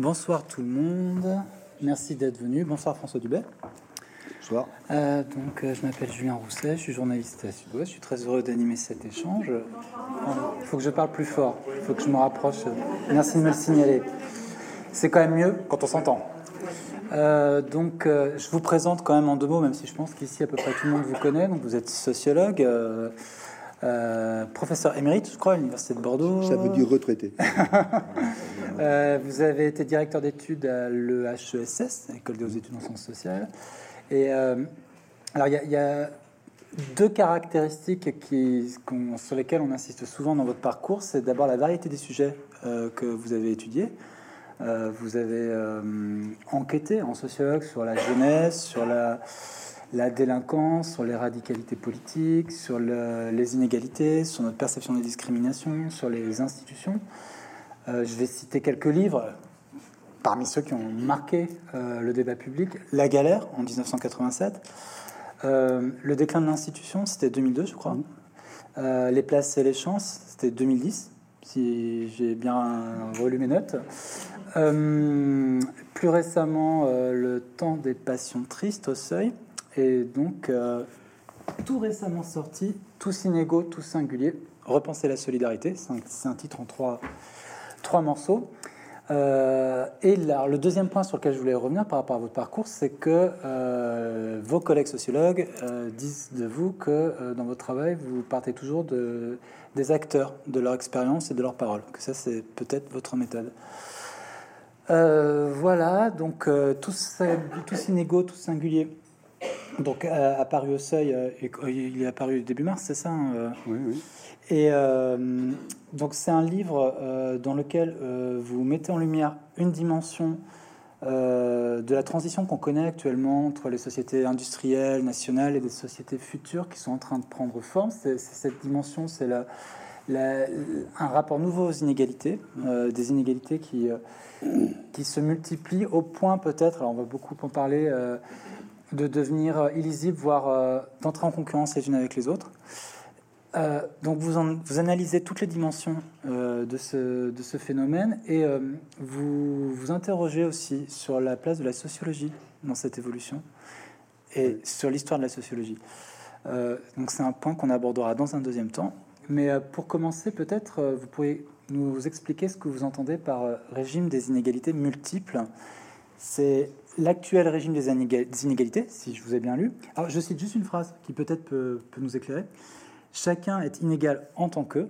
Bonsoir tout le monde. Merci d'être venu. Bonsoir François Dubet. Bonsoir. Euh, donc, euh, je m'appelle Julien Rousset, je suis journaliste à Sud-Ouest. Je suis très heureux d'animer cet échange. Il faut que je parle plus fort, il faut que je me rapproche. Merci de me le signaler. C'est quand même mieux quand on s'entend. Euh, donc, je vous présente quand même en deux mots, même si je pense qu'ici à peu près tout le monde vous connaît. Donc, vous êtes sociologue, euh, professeur émérite, je crois, à l'université de Bordeaux. Ça veut dire retraité. Euh, vous avez été directeur d'études à l'EHESS, École des hautes études en sciences sociales. Et euh, alors, il y a- il y, a deux caractéristiques qui, sur lesquelles on insiste souvent dans votre parcours. C'est d'abord la variété des sujets que vous avez étudiés. Vous avez enquêté en sociologue sur la jeunesse, sur la, la délinquance, sur les radicalités politiques, sur le- les inégalités, sur notre perception des discriminations, sur les institutions. Euh, je vais citer quelques livres parmi ceux qui ont marqué euh, le débat public. La galère en 1987. Euh, le déclin de l'institution, c'était 2002, je crois. Euh, les places et les chances, c'était 2010, si j'ai bien relu mes notes. Plus récemment, le temps des passions tristes au seuil. Et donc, euh, tout récemment sorti, tous inégaux, tous singuliers, repenser la solidarité. C'est un, titre en trois, trois morceaux. Euh, et là, le deuxième point sur lequel je voulais revenir par rapport à votre parcours, c'est que euh, vos collègues sociologues disent de vous que dans votre travail, vous partez toujours de, des acteurs, de leur expérience et de leurs paroles. Que ça, c'est peut-être votre méthode. Voilà, donc tous, tous inégaux, tous singuliers. Donc euh, apparu au seuil, euh, et- il est apparu début mars, c'est ça hein, euh Oui, oui. et euh, donc c'est un livre euh, dans lequel euh, vous mettez en lumière une dimension euh, de la transition qu'on connaît actuellement entre les sociétés industrielles nationales et des sociétés futures qui sont en train de prendre forme. C'est, cette dimension, c'est la, la- un rapport nouveau aux inégalités, euh, des inégalités qui, euh, qui se multiplient au point peut-être, alors on va beaucoup en parler, euh, de devenir illisibles, voire euh, d'entrer en concurrence les unes avec les autres. Euh, donc vous, en- vous analysez toutes les dimensions euh, de, ce, de ce phénomène et euh, vous vous interrogez aussi sur la place de la sociologie dans cette évolution et sur l'histoire de la sociologie. Euh, donc c'est un point qu'on abordera dans un deuxième temps. Mais euh, pour commencer, peut-être euh, vous pourriez nous expliquer ce que vous entendez par euh, régime des inégalités multiples. C'est l'actuel régime des, inéga- des inégalités, si je vous ai bien lu. Alors je cite juste une phrase qui peut-être peut, peut nous éclairer. Chacun est inégal en tant que,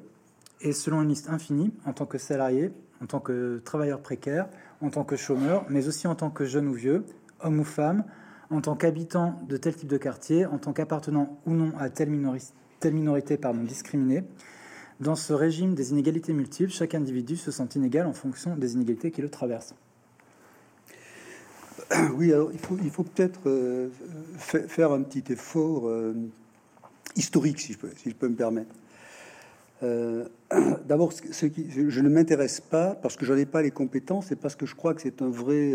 et selon une liste infinie, en tant que salarié, en tant que travailleur précaire, en tant que chômeur, mais aussi en tant que jeune ou vieux, homme ou femme, en tant qu'habitant de tel type de quartier, en tant qu'appartenant ou non à telle, minori- telle minorité discriminée. Dans ce régime des inégalités multiples, chaque individu se sent inégal en fonction des inégalités qui le traversent. Oui, alors il faut, il faut peut-être euh, fa- faire un petit effort euh, historique, si je, peux, si je peux me permettre. Euh, D'abord, ce, qui, je, ne m'intéresse pas parce que je n'en ai pas les compétences et parce que je crois que c'est un vrai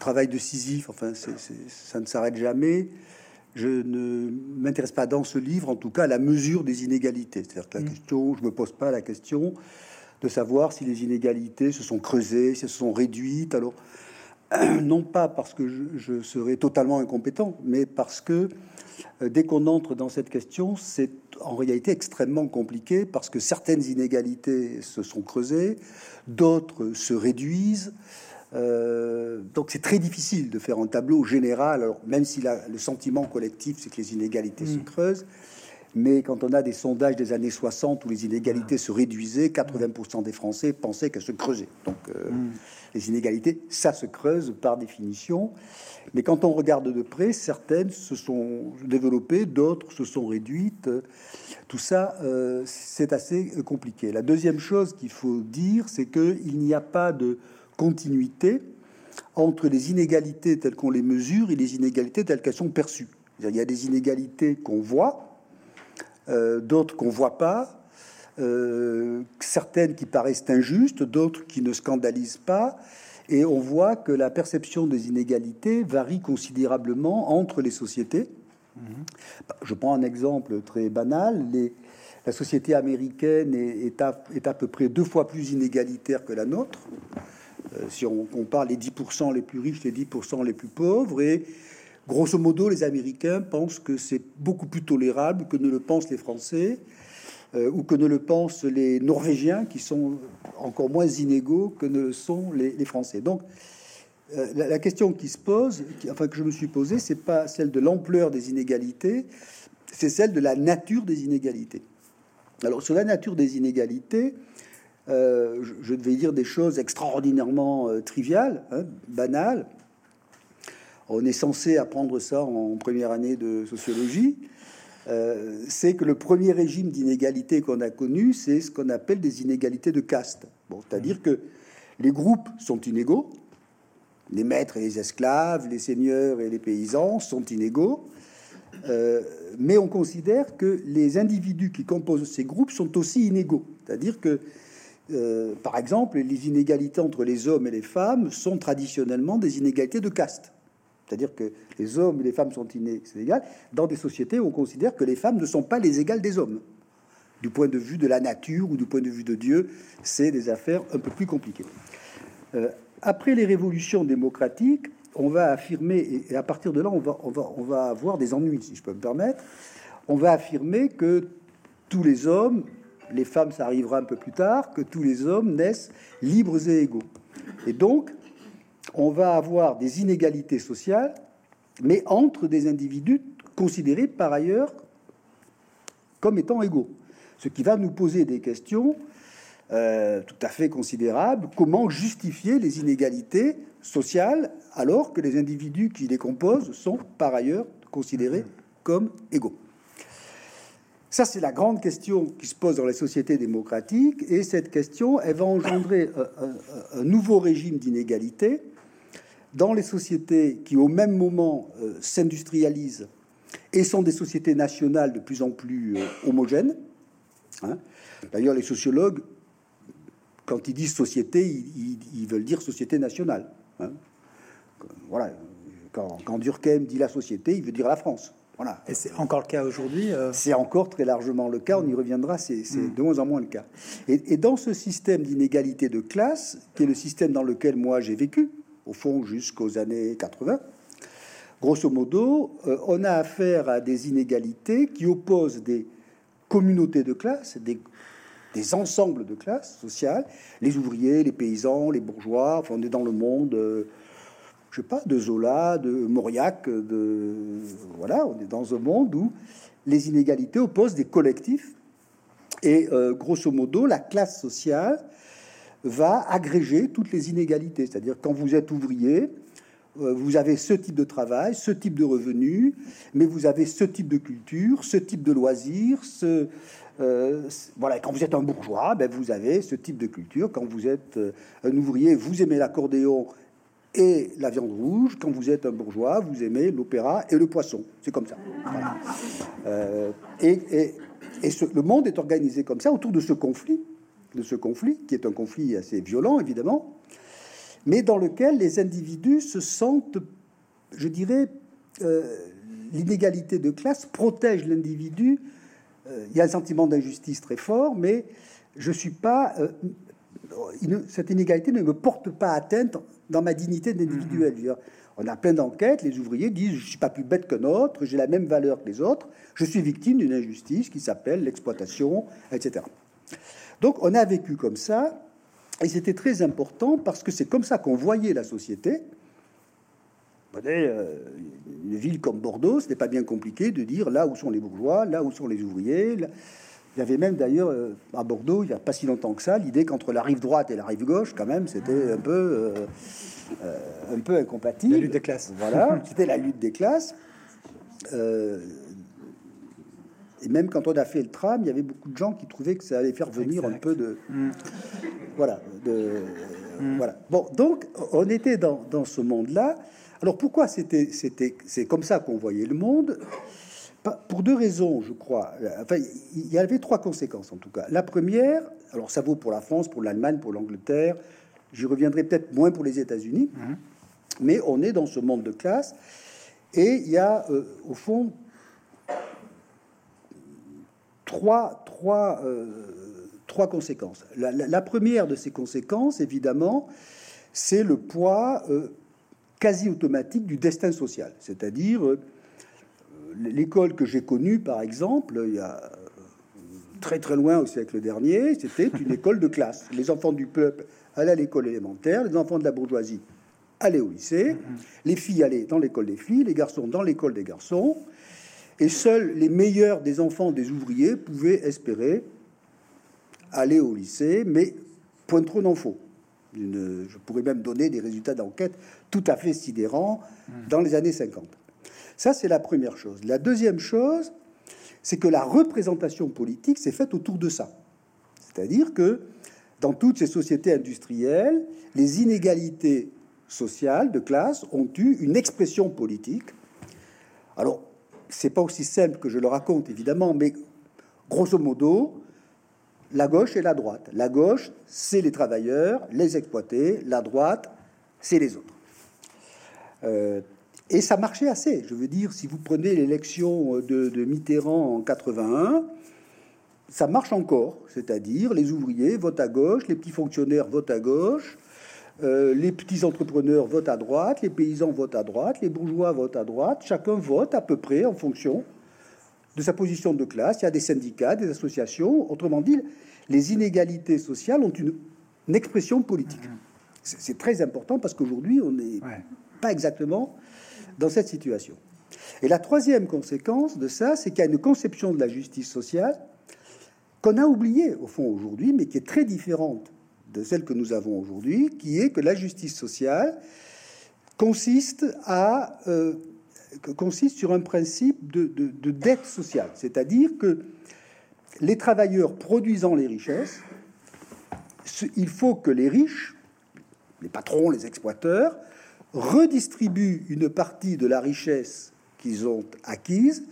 travail de Sisyphe. Enfin, ça ne s'arrête jamais. Je ne m'intéresse pas dans ce livre, en tout cas, à la mesure des inégalités. C'est-à-dire que la Mm. question, je me pose pas la question de savoir si les inégalités se sont creusées, si elles se sont réduites. Alors, non pas parce que je, je serais totalement incompétent, mais parce que euh, dès qu'on entre dans cette question, c'est en réalité extrêmement compliqué parce que certaines inégalités se sont creusées, d'autres se réduisent. Euh, donc c'est très difficile de faire un tableau général, alors même si la- le sentiment collectif c'est que les inégalités se Mm. creusent, mais quand on a des sondages des années 60 où les inégalités se réduisaient, 80% des Français pensaient qu'elles se creusaient. Donc euh, Mm. les inégalités, ça se creuse par définition. Mais quand on regarde de près, certaines se sont développées, d'autres se sont réduites. Tout ça, euh, c'est assez euh, compliqué. La deuxième chose qu'il faut dire, c'est qu'il n'y a pas de continuité entre les inégalités telles qu'on les mesure et les inégalités telles qu'elles sont perçues. Il y a des inégalités qu'on voit, euh, d'autres qu'on voit pas, euh, certaines qui paraissent injustes, d'autres qui ne scandalisent pas, et on voit que la perception des inégalités varie considérablement entre les sociétés. Bah, Je prends un exemple très banal. Les- la société américaine est, est à, est à peu près deux fois plus inégalitaire que la nôtre. si on compare les 10% les plus riches, les 10% les plus pauvres, et grosso modo, les Américains pensent que c'est beaucoup plus tolérable que ne le pensent les Français, ou que ne le pensent les Norvégiens, qui sont encore moins inégaux que ne le sont les, Français. Donc, euh, la, question qui se pose, enfin que je me suis posée, c'est pas celle de l'ampleur des inégalités, c'est celle de la nature des inégalités. Alors sur la nature des inégalités, euh, je, devais dire des choses extraordinairement euh, triviales, hein, banales. On est censé apprendre ça en première année de sociologie. c'est que le premier régime d'inégalité qu'on a connu, c'est ce qu'on appelle des inégalités de caste. Bon, c'est-à-dire que les groupes sont inégaux, les maîtres et les esclaves, les seigneurs et les paysans sont inégaux, euh, mais on considère que les individus qui composent ces groupes sont aussi inégaux. C'est-à-dire que, euh, par exemple, les inégalités entre les hommes et les femmes sont traditionnellement des inégalités de caste. C'est-à-dire que les hommes et les femmes sont inégaux. Dans des sociétés où on considère que les femmes ne sont pas les égales des hommes. Du point de vue de la nature ou du point de vue de Dieu, c'est des affaires un peu plus compliquées. Euh, après les révolutions démocratiques, on va affirmer, et à partir de là, on va, on va, on va avoir des ennuis, si je peux me permettre, on va affirmer que tous les hommes, les femmes, ça arrivera un peu plus tard, que tous les hommes naissent libres et égaux. Et donc, on va avoir des inégalités sociales, mais entre des individus considérés par ailleurs comme étant égaux. Ce qui va nous poser des questions euh, tout à fait considérable. Comment justifier les inégalités sociales alors que les individus qui les composent sont par ailleurs considérés comme égaux? Ça, c'est la grande question qui se pose dans les sociétés démocratiques, et cette question, elle va engendrer un, nouveau régime d'inégalité dans les sociétés qui, au même moment, euh, s'industrialisent et sont des sociétés nationales de plus en plus euh, homogènes. Hein. D'ailleurs, les sociologues quand ils disent société, ils, veulent dire société nationale. Hein. Voilà. Quand, Durkheim dit la société, il veut dire la France. Voilà. Et c'est encore le cas aujourd'hui euh? C'est encore très largement le cas, on y reviendra, c'est mm. de moins en moins le cas. Et, dans ce système d'inégalité de classe, qui est le système dans lequel moi j'ai vécu, au fond jusqu'aux années 80, grosso modo, euh, on a affaire à des inégalités qui opposent des communautés de classe, des ensembles de classes sociales, les ouvriers, les paysans, les bourgeois. Enfin, on est dans le monde, euh, je sais pas, de Zola, de Mauriac, de voilà, on est dans un monde où les inégalités opposent des collectifs. Et euh, grosso modo, la classe sociale va agréger toutes les inégalités. C'est-à-dire quand vous êtes ouvrier, euh, vous avez ce type de travail, ce type de revenus, mais vous avez ce type de culture, ce type de loisirs, ce, euh, voilà, quand vous êtes un bourgeois, ben vous avez ce type de culture. Quand vous êtes euh, un ouvrier, vous aimez l'accordéon et la viande rouge. Quand vous êtes un bourgeois, vous aimez l'opéra et le poisson. C'est comme ça. Et, et, le monde est organisé comme ça autour de ce conflit, de ce conflit qui est un conflit assez violent évidemment, mais dans lequel les individus se sentent, je dirais, l'inégalité de classe protège l'individu euh, il y a un sentiment d'injustice très fort, mais je suis pas. Euh, cette inégalité ne me porte pas atteinte dans ma dignité d'individuel. Mm-hmm. On a plein d'enquêtes, les ouvriers disent je suis pas plus bête qu'un autre, j'ai la même valeur que les autres, je suis victime d'une injustice qui s'appelle l'exploitation, etc. Donc on a vécu comme ça, et c'était très important parce que c'est comme ça qu'on voyait la société. Euh, une ville comme Bordeaux, ce n'est pas bien compliqué de dire là où sont les bourgeois, là où sont les ouvriers. Il y avait même d'ailleurs euh, à Bordeaux, il n'y a pas si longtemps que ça, l'idée qu'entre la rive droite et la rive gauche, quand même, c'était un peu, euh, un peu incompatible. La lutte des classes. Voilà, c'était la lutte des classes. Et même quand on a fait le tram, il y avait beaucoup de gens qui trouvaient que ça allait faire venir un peu de, mm. voilà, de, mm. voilà. Bon, donc on était dans, dans ce monde-là. Alors pourquoi c'était, c'était, c'est comme ça qu'on voyait le monde? Pour deux raisons, je crois. Enfin, il y avait trois conséquences en tout cas. La première, alors ça vaut pour la France, pour l'Allemagne, pour l'Angleterre. J'y reviendrai peut-être moins pour les États-Unis, mhm. mais on est dans ce monde de classe et il y a euh, au fond trois, trois, euh, trois conséquences. La, la, première de ces conséquences, évidemment, c'est le poids euh, quasi automatique du destin social. C'est-à-dire, euh, l'école que j'ai connue, par exemple, il y a très très loin au siècle dernier, c'était une école de classe. Les enfants du peuple allaient à l'école élémentaire, les enfants de la bourgeoisie allaient au lycée, les filles allaient dans l'école des filles, les garçons dans l'école des garçons, et seuls les meilleurs des enfants des ouvriers pouvaient espérer aller au lycée, mais point trop n'en faut. je pourrais même donner des résultats d'enquête tout à fait sidérants dans les années 50. Ça, c'est la première chose. La deuxième chose, c'est que la représentation politique s'est faite autour de ça. C'est-à-dire que dans toutes ces sociétés industrielles, les inégalités sociales de classe ont eu une expression politique. Alors, c'est pas aussi simple que je le raconte, évidemment, mais grosso modo, la gauche et la droite. La gauche, c'est les travailleurs, les exploités. La droite, c'est les autres. Euh, et ça marchait assez. Je veux dire, si vous prenez l'élection de, de, Mitterrand en 81, ça marche encore. C'est-à-dire, les ouvriers votent à gauche, les petits fonctionnaires votent à gauche, euh, les petits entrepreneurs votent à droite, les paysans votent à droite, les bourgeois votent à droite. Chacun vote à peu près en fonction de sa position de classe. Il y a des syndicats, des associations. Autrement dit, les inégalités sociales ont une, expression politique. C'est très important parce qu'aujourd'hui, on n'est pas exactement dans cette situation. Et la troisième conséquence de ça, c'est qu'il y a une conception de la justice sociale qu'on a oubliée, au fond, aujourd'hui, mais qui est très différente de celle que nous avons aujourd'hui, qui est que la justice sociale consiste à euh, sur un principe de, de dette sociale, c'est-à-dire que les travailleurs produisant les richesses, il faut que les riches, les patrons, les exploiteurs, redistribuent une partie de la richesse qu'ils ont acquise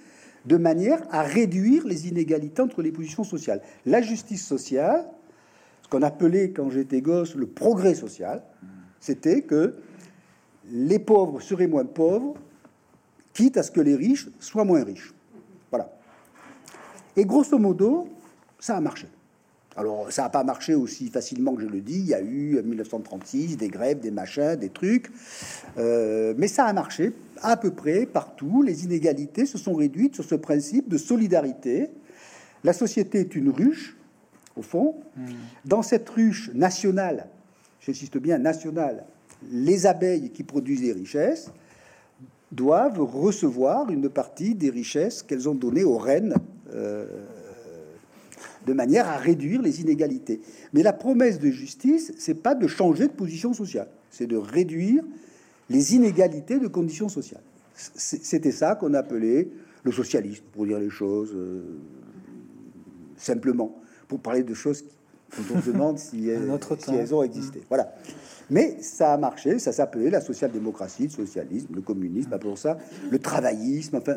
de manière à réduire les inégalités entre les positions sociales. La justice sociale, qu'on appelait quand j'étais gosse le progrès social, c'était que les pauvres seraient moins pauvres, quitte à ce que les riches soient moins riches. Voilà. Et grosso modo, ça a marché. Alors, ça n'a pas marché aussi facilement que je le dis. Il y a eu en 1936 des grèves, des machins, des trucs. Euh, mais ça a marché à peu près partout. Les inégalités se sont réduites sur ce principe de solidarité. La société est une ruche au fond. Dans cette ruche nationale, j'insiste bien nationale, les abeilles qui produisent des richesses doivent recevoir une partie des richesses qu'elles ont données aux reines euh, de manière à réduire les inégalités. Mais la promesse de justice, c'est pas de changer de position sociale, c'est de réduire les inégalités de conditions sociales. C'était ça qu'on appelait le socialisme, pour dire les choses euh, simplement pour parler de choses dont on se demande si, elles, si elles ont existé. Mm. Voilà. Mais ça a marché, ça s'appelait la social-démocratie, le socialisme, le communisme, appelons ça, le travaillisme, enfin,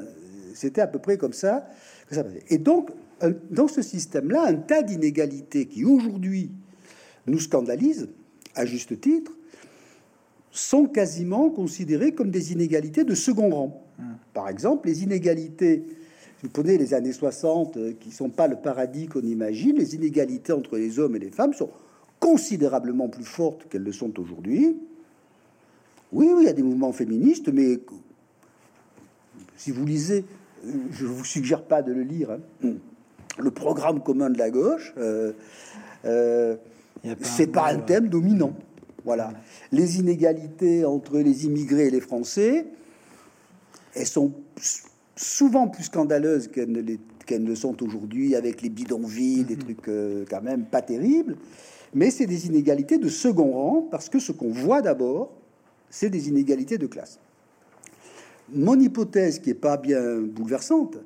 c'était à peu près comme ça que ça Et donc, dans ce système-là, un tas d'inégalités qui aujourd'hui nous scandalisent, à juste titre, sont quasiment considérées comme des inégalités de second rang. Mm. Par exemple, les inégalités vous prenez les années 60, euh, qui ne sont pas le paradis qu'on imagine, les inégalités entre les hommes et les femmes sont considérablement plus fortes qu'elles le sont aujourd'hui. Oui, oui, il y a des mouvements féministes, mais si vous lisez, euh, je ne vous suggère pas de le lire, hein, le programme commun de la gauche, euh, c'est pas un thème dominant. Voilà. Les inégalités entre les immigrés et les Français, elles sont souvent plus scandaleuses qu'elles ne, qu'elles ne sont aujourd'hui, avec les bidonvilles, des mhm. trucs euh, quand même pas terribles. Mais c'est des inégalités de second rang, parce que ce qu'on voit d'abord, c'est des inégalités de classe. Mon hypothèse, qui est pas bien bouleversante,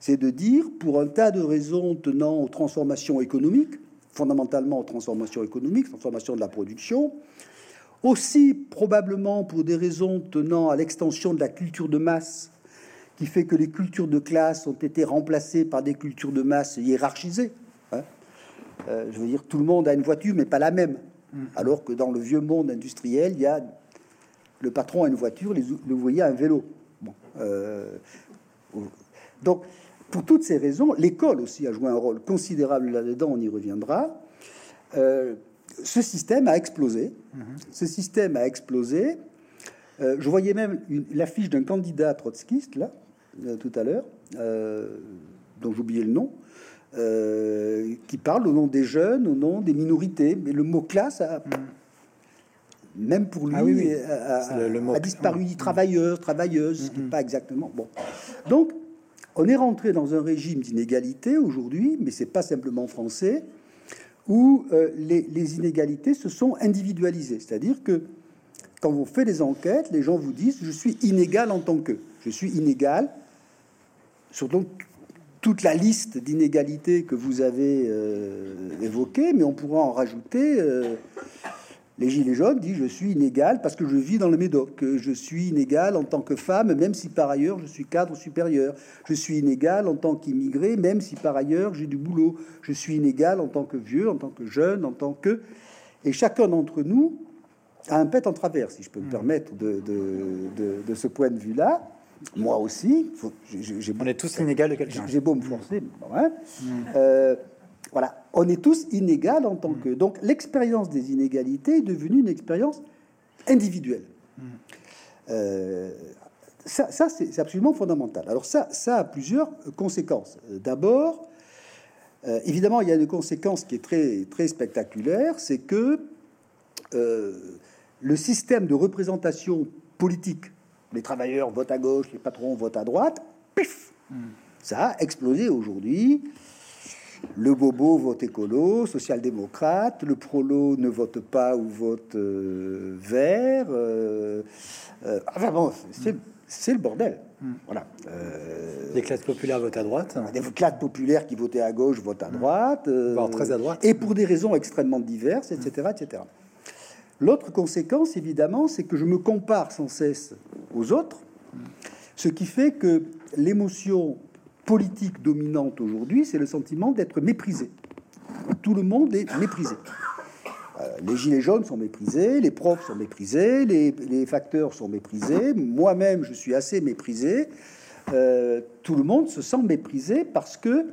c'est de dire, pour un tas de raisons tenant aux transformations économiques, fondamentalement aux transformations économiques, transformation de la production, aussi probablement pour des raisons tenant à l'extension de la culture de masse qui fait que les cultures de classe ont été remplacées par des cultures de masse hiérarchisées. Hein. Euh, je veux dire, tout le monde a une voiture, mais pas la même. Mm. Alors que dans le vieux monde industriel, il y a le patron a une voiture, les, le voyez a un vélo. Bon, euh, donc, pour toutes ces raisons, l'école aussi a joué un rôle considérable là-dedans, on y reviendra. Euh, ce système a explosé. Mhm. Ce système a explosé. Euh, je voyais même l'affiche d'un candidat trotskiste, là, tout à l'heure, euh, dont j'oubliais le nom, euh, qui parle au nom des jeunes, au nom des minorités. Mais le mot classe, a, même pour lui, Ah oui, oui. a, a- le- le mot- a disparu. Il dit travailleuse, ce qui n'est pas exactement. Bon. Donc, on est rentré dans un régime d'inégalité aujourd'hui, mais c'est pas simplement français, où euh, les, les inégalités se sont individualisées. C'est-à-dire que quand vous faites des enquêtes, les gens vous disent je suis inégal en tant que. Je suis inégal sur donc toute la liste d'inégalités que vous avez euh, évoquées, mais on pourra en rajouter. euh, les Gilets jaunes disent je suis inégal parce que je vis dans le Médoc. Je suis inégal en tant que femme, même si par ailleurs je suis cadre supérieur. Je suis inégal en tant qu'immigré, même si par ailleurs j'ai du boulot. Je suis inégal en tant que vieux, en tant que jeune, en tant que. Et chacun d'entre nous a un pet en travers, si je peux me permettre de, ce point de vue-là. Moi aussi, faut- On est tous inégaux de quelqu'un. j'ai beau me forcer, bon, hein. Euh, voilà, on est tous inégaux en tant que. Donc l'expérience des inégalités est devenue une expérience individuelle. Euh, ça, ça, c'est absolument fondamental. Alors ça, ça a plusieurs conséquences. Euh, D'abord, euh, évidemment, il y a une conséquence qui est très, très spectaculaire, c'est que le système de représentation politique, les travailleurs votent à gauche, les patrons votent à droite, pif, ça a explosé aujourd'hui. Le bobo vote écolo, social-démocrate, le prolo ne vote pas ou vote euh, vert. euh, euh, enfin bon, c'est le bordel. Voilà. Euh, Les classes populaires votent à droite. des classes populaires qui votaient à gauche votent à droite. euh, Voire très à droite. Et pour des raisons extrêmement diverses, etc. etc. L'autre conséquence, évidemment, c'est que je me compare sans cesse aux autres, ce qui fait que l'émotion politique dominante aujourd'hui, c'est le sentiment d'être méprisé. Tout le monde est méprisé. Euh, les gilets jaunes sont méprisés, les profs sont méprisés, les, facteurs sont méprisés, moi-même je suis assez méprisé. Euh, tout le monde se sent méprisé parce que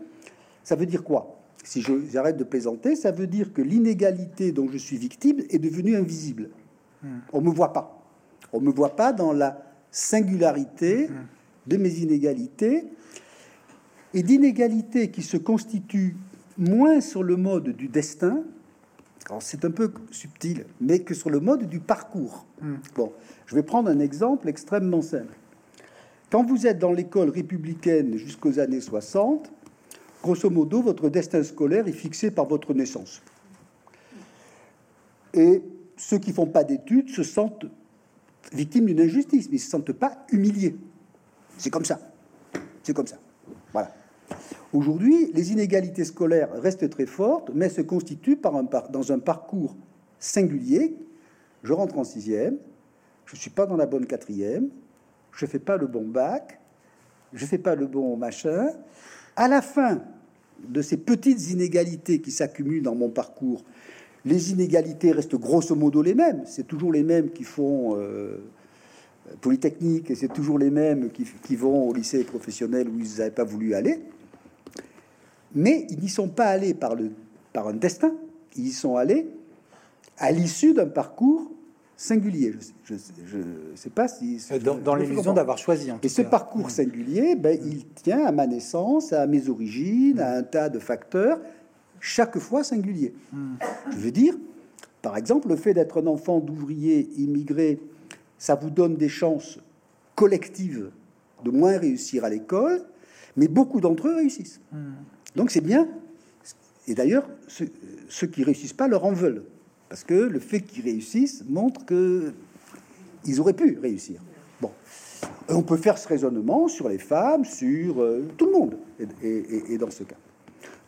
ça veut dire quoi? Si je- j'arrête de plaisanter, ça veut dire que l'inégalité dont je suis victime est devenue invisible. On me voit pas. On me voit pas dans la singularité de mes inégalités et d'inégalités qui se constituent moins sur le mode du destin, c'est un peu subtil, mais que sur le mode du parcours. Bon, je vais prendre un exemple extrêmement simple. Quand vous êtes dans l'école républicaine jusqu'aux années 60, grosso modo, votre destin scolaire est fixé par votre naissance. Et ceux qui font pas d'études se sentent victimes d'une injustice, mais ils se sentent pas humiliés. C'est comme ça. C'est comme ça. Voilà. Aujourd'hui, les inégalités scolaires restent très fortes, mais se constituent par un dans un parcours singulier. Je rentre en sixième, je suis pas dans la bonne quatrième, je fais pas le bon bac, je fais pas le bon machin. À la fin de ces petites inégalités qui s'accumulent dans mon parcours, les inégalités restent grosso modo les mêmes. C'est toujours les mêmes qui font euh, Polytechnique et c'est toujours les mêmes qui, qui vont au lycée professionnel où ils n'avaient pas voulu aller. Mais ils n'y sont pas allés par, le, par un destin, ils y sont allés à l'issue d'un parcours singulier. Je ne sais pas si... Euh, Dans, dans l'illusion d'avoir choisi. en Et tout ce cas. parcours singulier, ben, il tient à ma naissance, à mes origines, à un tas de facteurs, chaque fois singulier. Je veux dire, par exemple, le fait d'être un enfant d'ouvrier immigré, ça vous donne des chances collectives de moins réussir à l'école, mais beaucoup d'entre eux réussissent. Donc c'est bien. Et d'ailleurs, ceux, ceux qui réussissent pas leur en veulent, parce que le fait qu'ils réussissent montre que ils auraient pu réussir. Bon, Et on peut faire ce raisonnement sur les femmes, sur euh, tout le monde, est dans ce cas.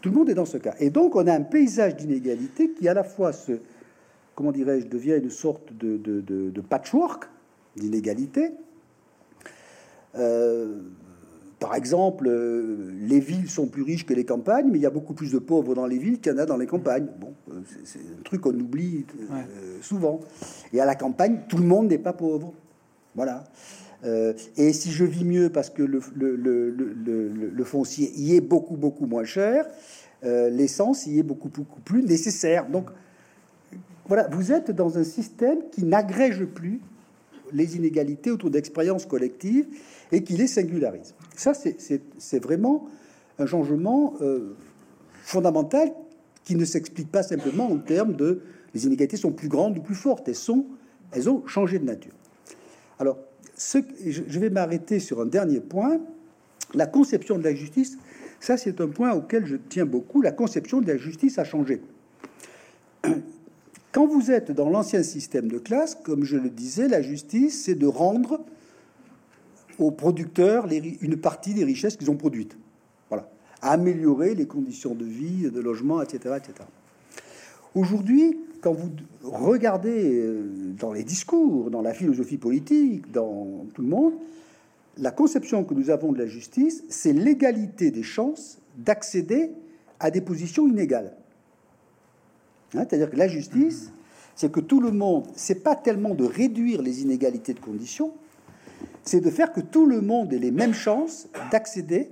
Tout le monde est dans ce cas. Et donc, on a un paysage d'inégalité qui, à la fois, se, comment dirais-je, devient une sorte de patchwork d'inégalité. Euh, par exemple, euh, les villes sont plus riches que les campagnes, mais il y a beaucoup plus de pauvres dans les villes qu'il y en a dans les campagnes. Bon, euh, c'est un truc qu'on oublie euh, Ouais. souvent. Et à la campagne, tout le monde n'est pas pauvre. Voilà. Et si je vis mieux parce que le, le, foncier y est beaucoup, beaucoup moins cher, l'essence y est beaucoup, beaucoup plus nécessaire. Donc, voilà, vous êtes dans un système qui n'agrège plus les inégalités autour d'expériences collectives et qui les singularise. Ça, c'est vraiment un changement euh, fondamental qui ne s'explique pas simplement en termes de les inégalités sont plus grandes ou plus fortes. Elles, sont, elles ont changé de nature. Alors, ce, je vais m'arrêter sur un dernier point. La conception de la justice, ça c'est un point auquel je tiens beaucoup. La conception de la justice a changé. Quand vous êtes dans l'ancien système de classe, comme je le disais, la justice, c'est de rendre aux producteurs une partie des richesses qu'ils ont produites. Voilà. améliorer les conditions de vie, de logement, etc. etc. Aujourd'hui, quand vous regardez euh, dans les discours, dans la philosophie politique, dans tout le monde, la conception que nous avons de la justice, c'est l'égalité des chances d'accéder à des positions inégales. Hein, c'est-à-dire que la justice, c'est que tout le monde, c'est pas tellement de réduire les inégalités de conditions, c'est de faire que tout le monde ait les mêmes chances d'accéder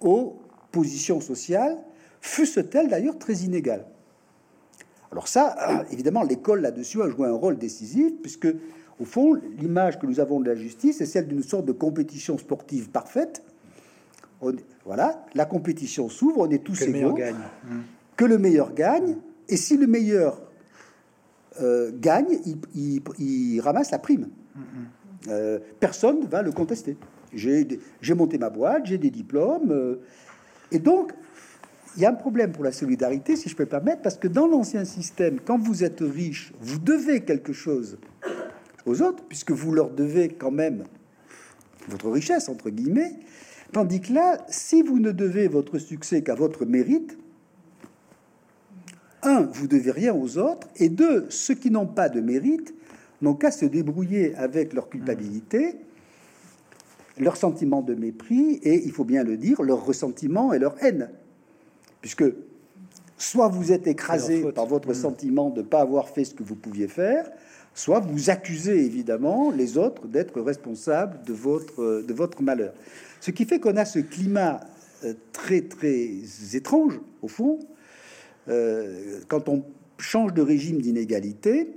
aux positions sociales, fussent-elles d'ailleurs très inégales. Alors ça, évidemment, l'école là-dessus a joué un rôle décisif, puisque, au fond, l'image que nous avons de la justice est celle d'une sorte de compétition sportive parfaite. voilà, la compétition s'ouvre, on est tous que égaux, gagne. que le meilleur gagne, et si le meilleur euh, gagne, il, ramasse la prime. Euh, personne ne va le contester. J'ai monté ma boîte, j'ai des diplômes. Euh, et donc, il y a un problème pour la solidarité, si je peux me permettre, parce que dans l'ancien système, quand vous êtes riche, vous devez quelque chose aux autres, puisque vous leur devez quand même votre richesse, entre guillemets. Tandis que là, si vous ne devez votre succès qu'à votre mérite, un, vous devez rien aux autres, et deux, ceux qui n'ont pas de mérite n'ont qu'à se débrouiller avec leur culpabilité, leur sentiment de mépris, et il faut bien le dire, leur ressentiment et leur haine. Puisque soit vous êtes écrasé par votre mmh. sentiment de ne pas avoir fait ce que vous pouviez faire, soit vous accusez évidemment les autres d'être responsables de votre, de votre malheur. Ce qui fait qu'on a ce climat euh, très très étrange, au fond, euh, quand on change de régime d'inégalité,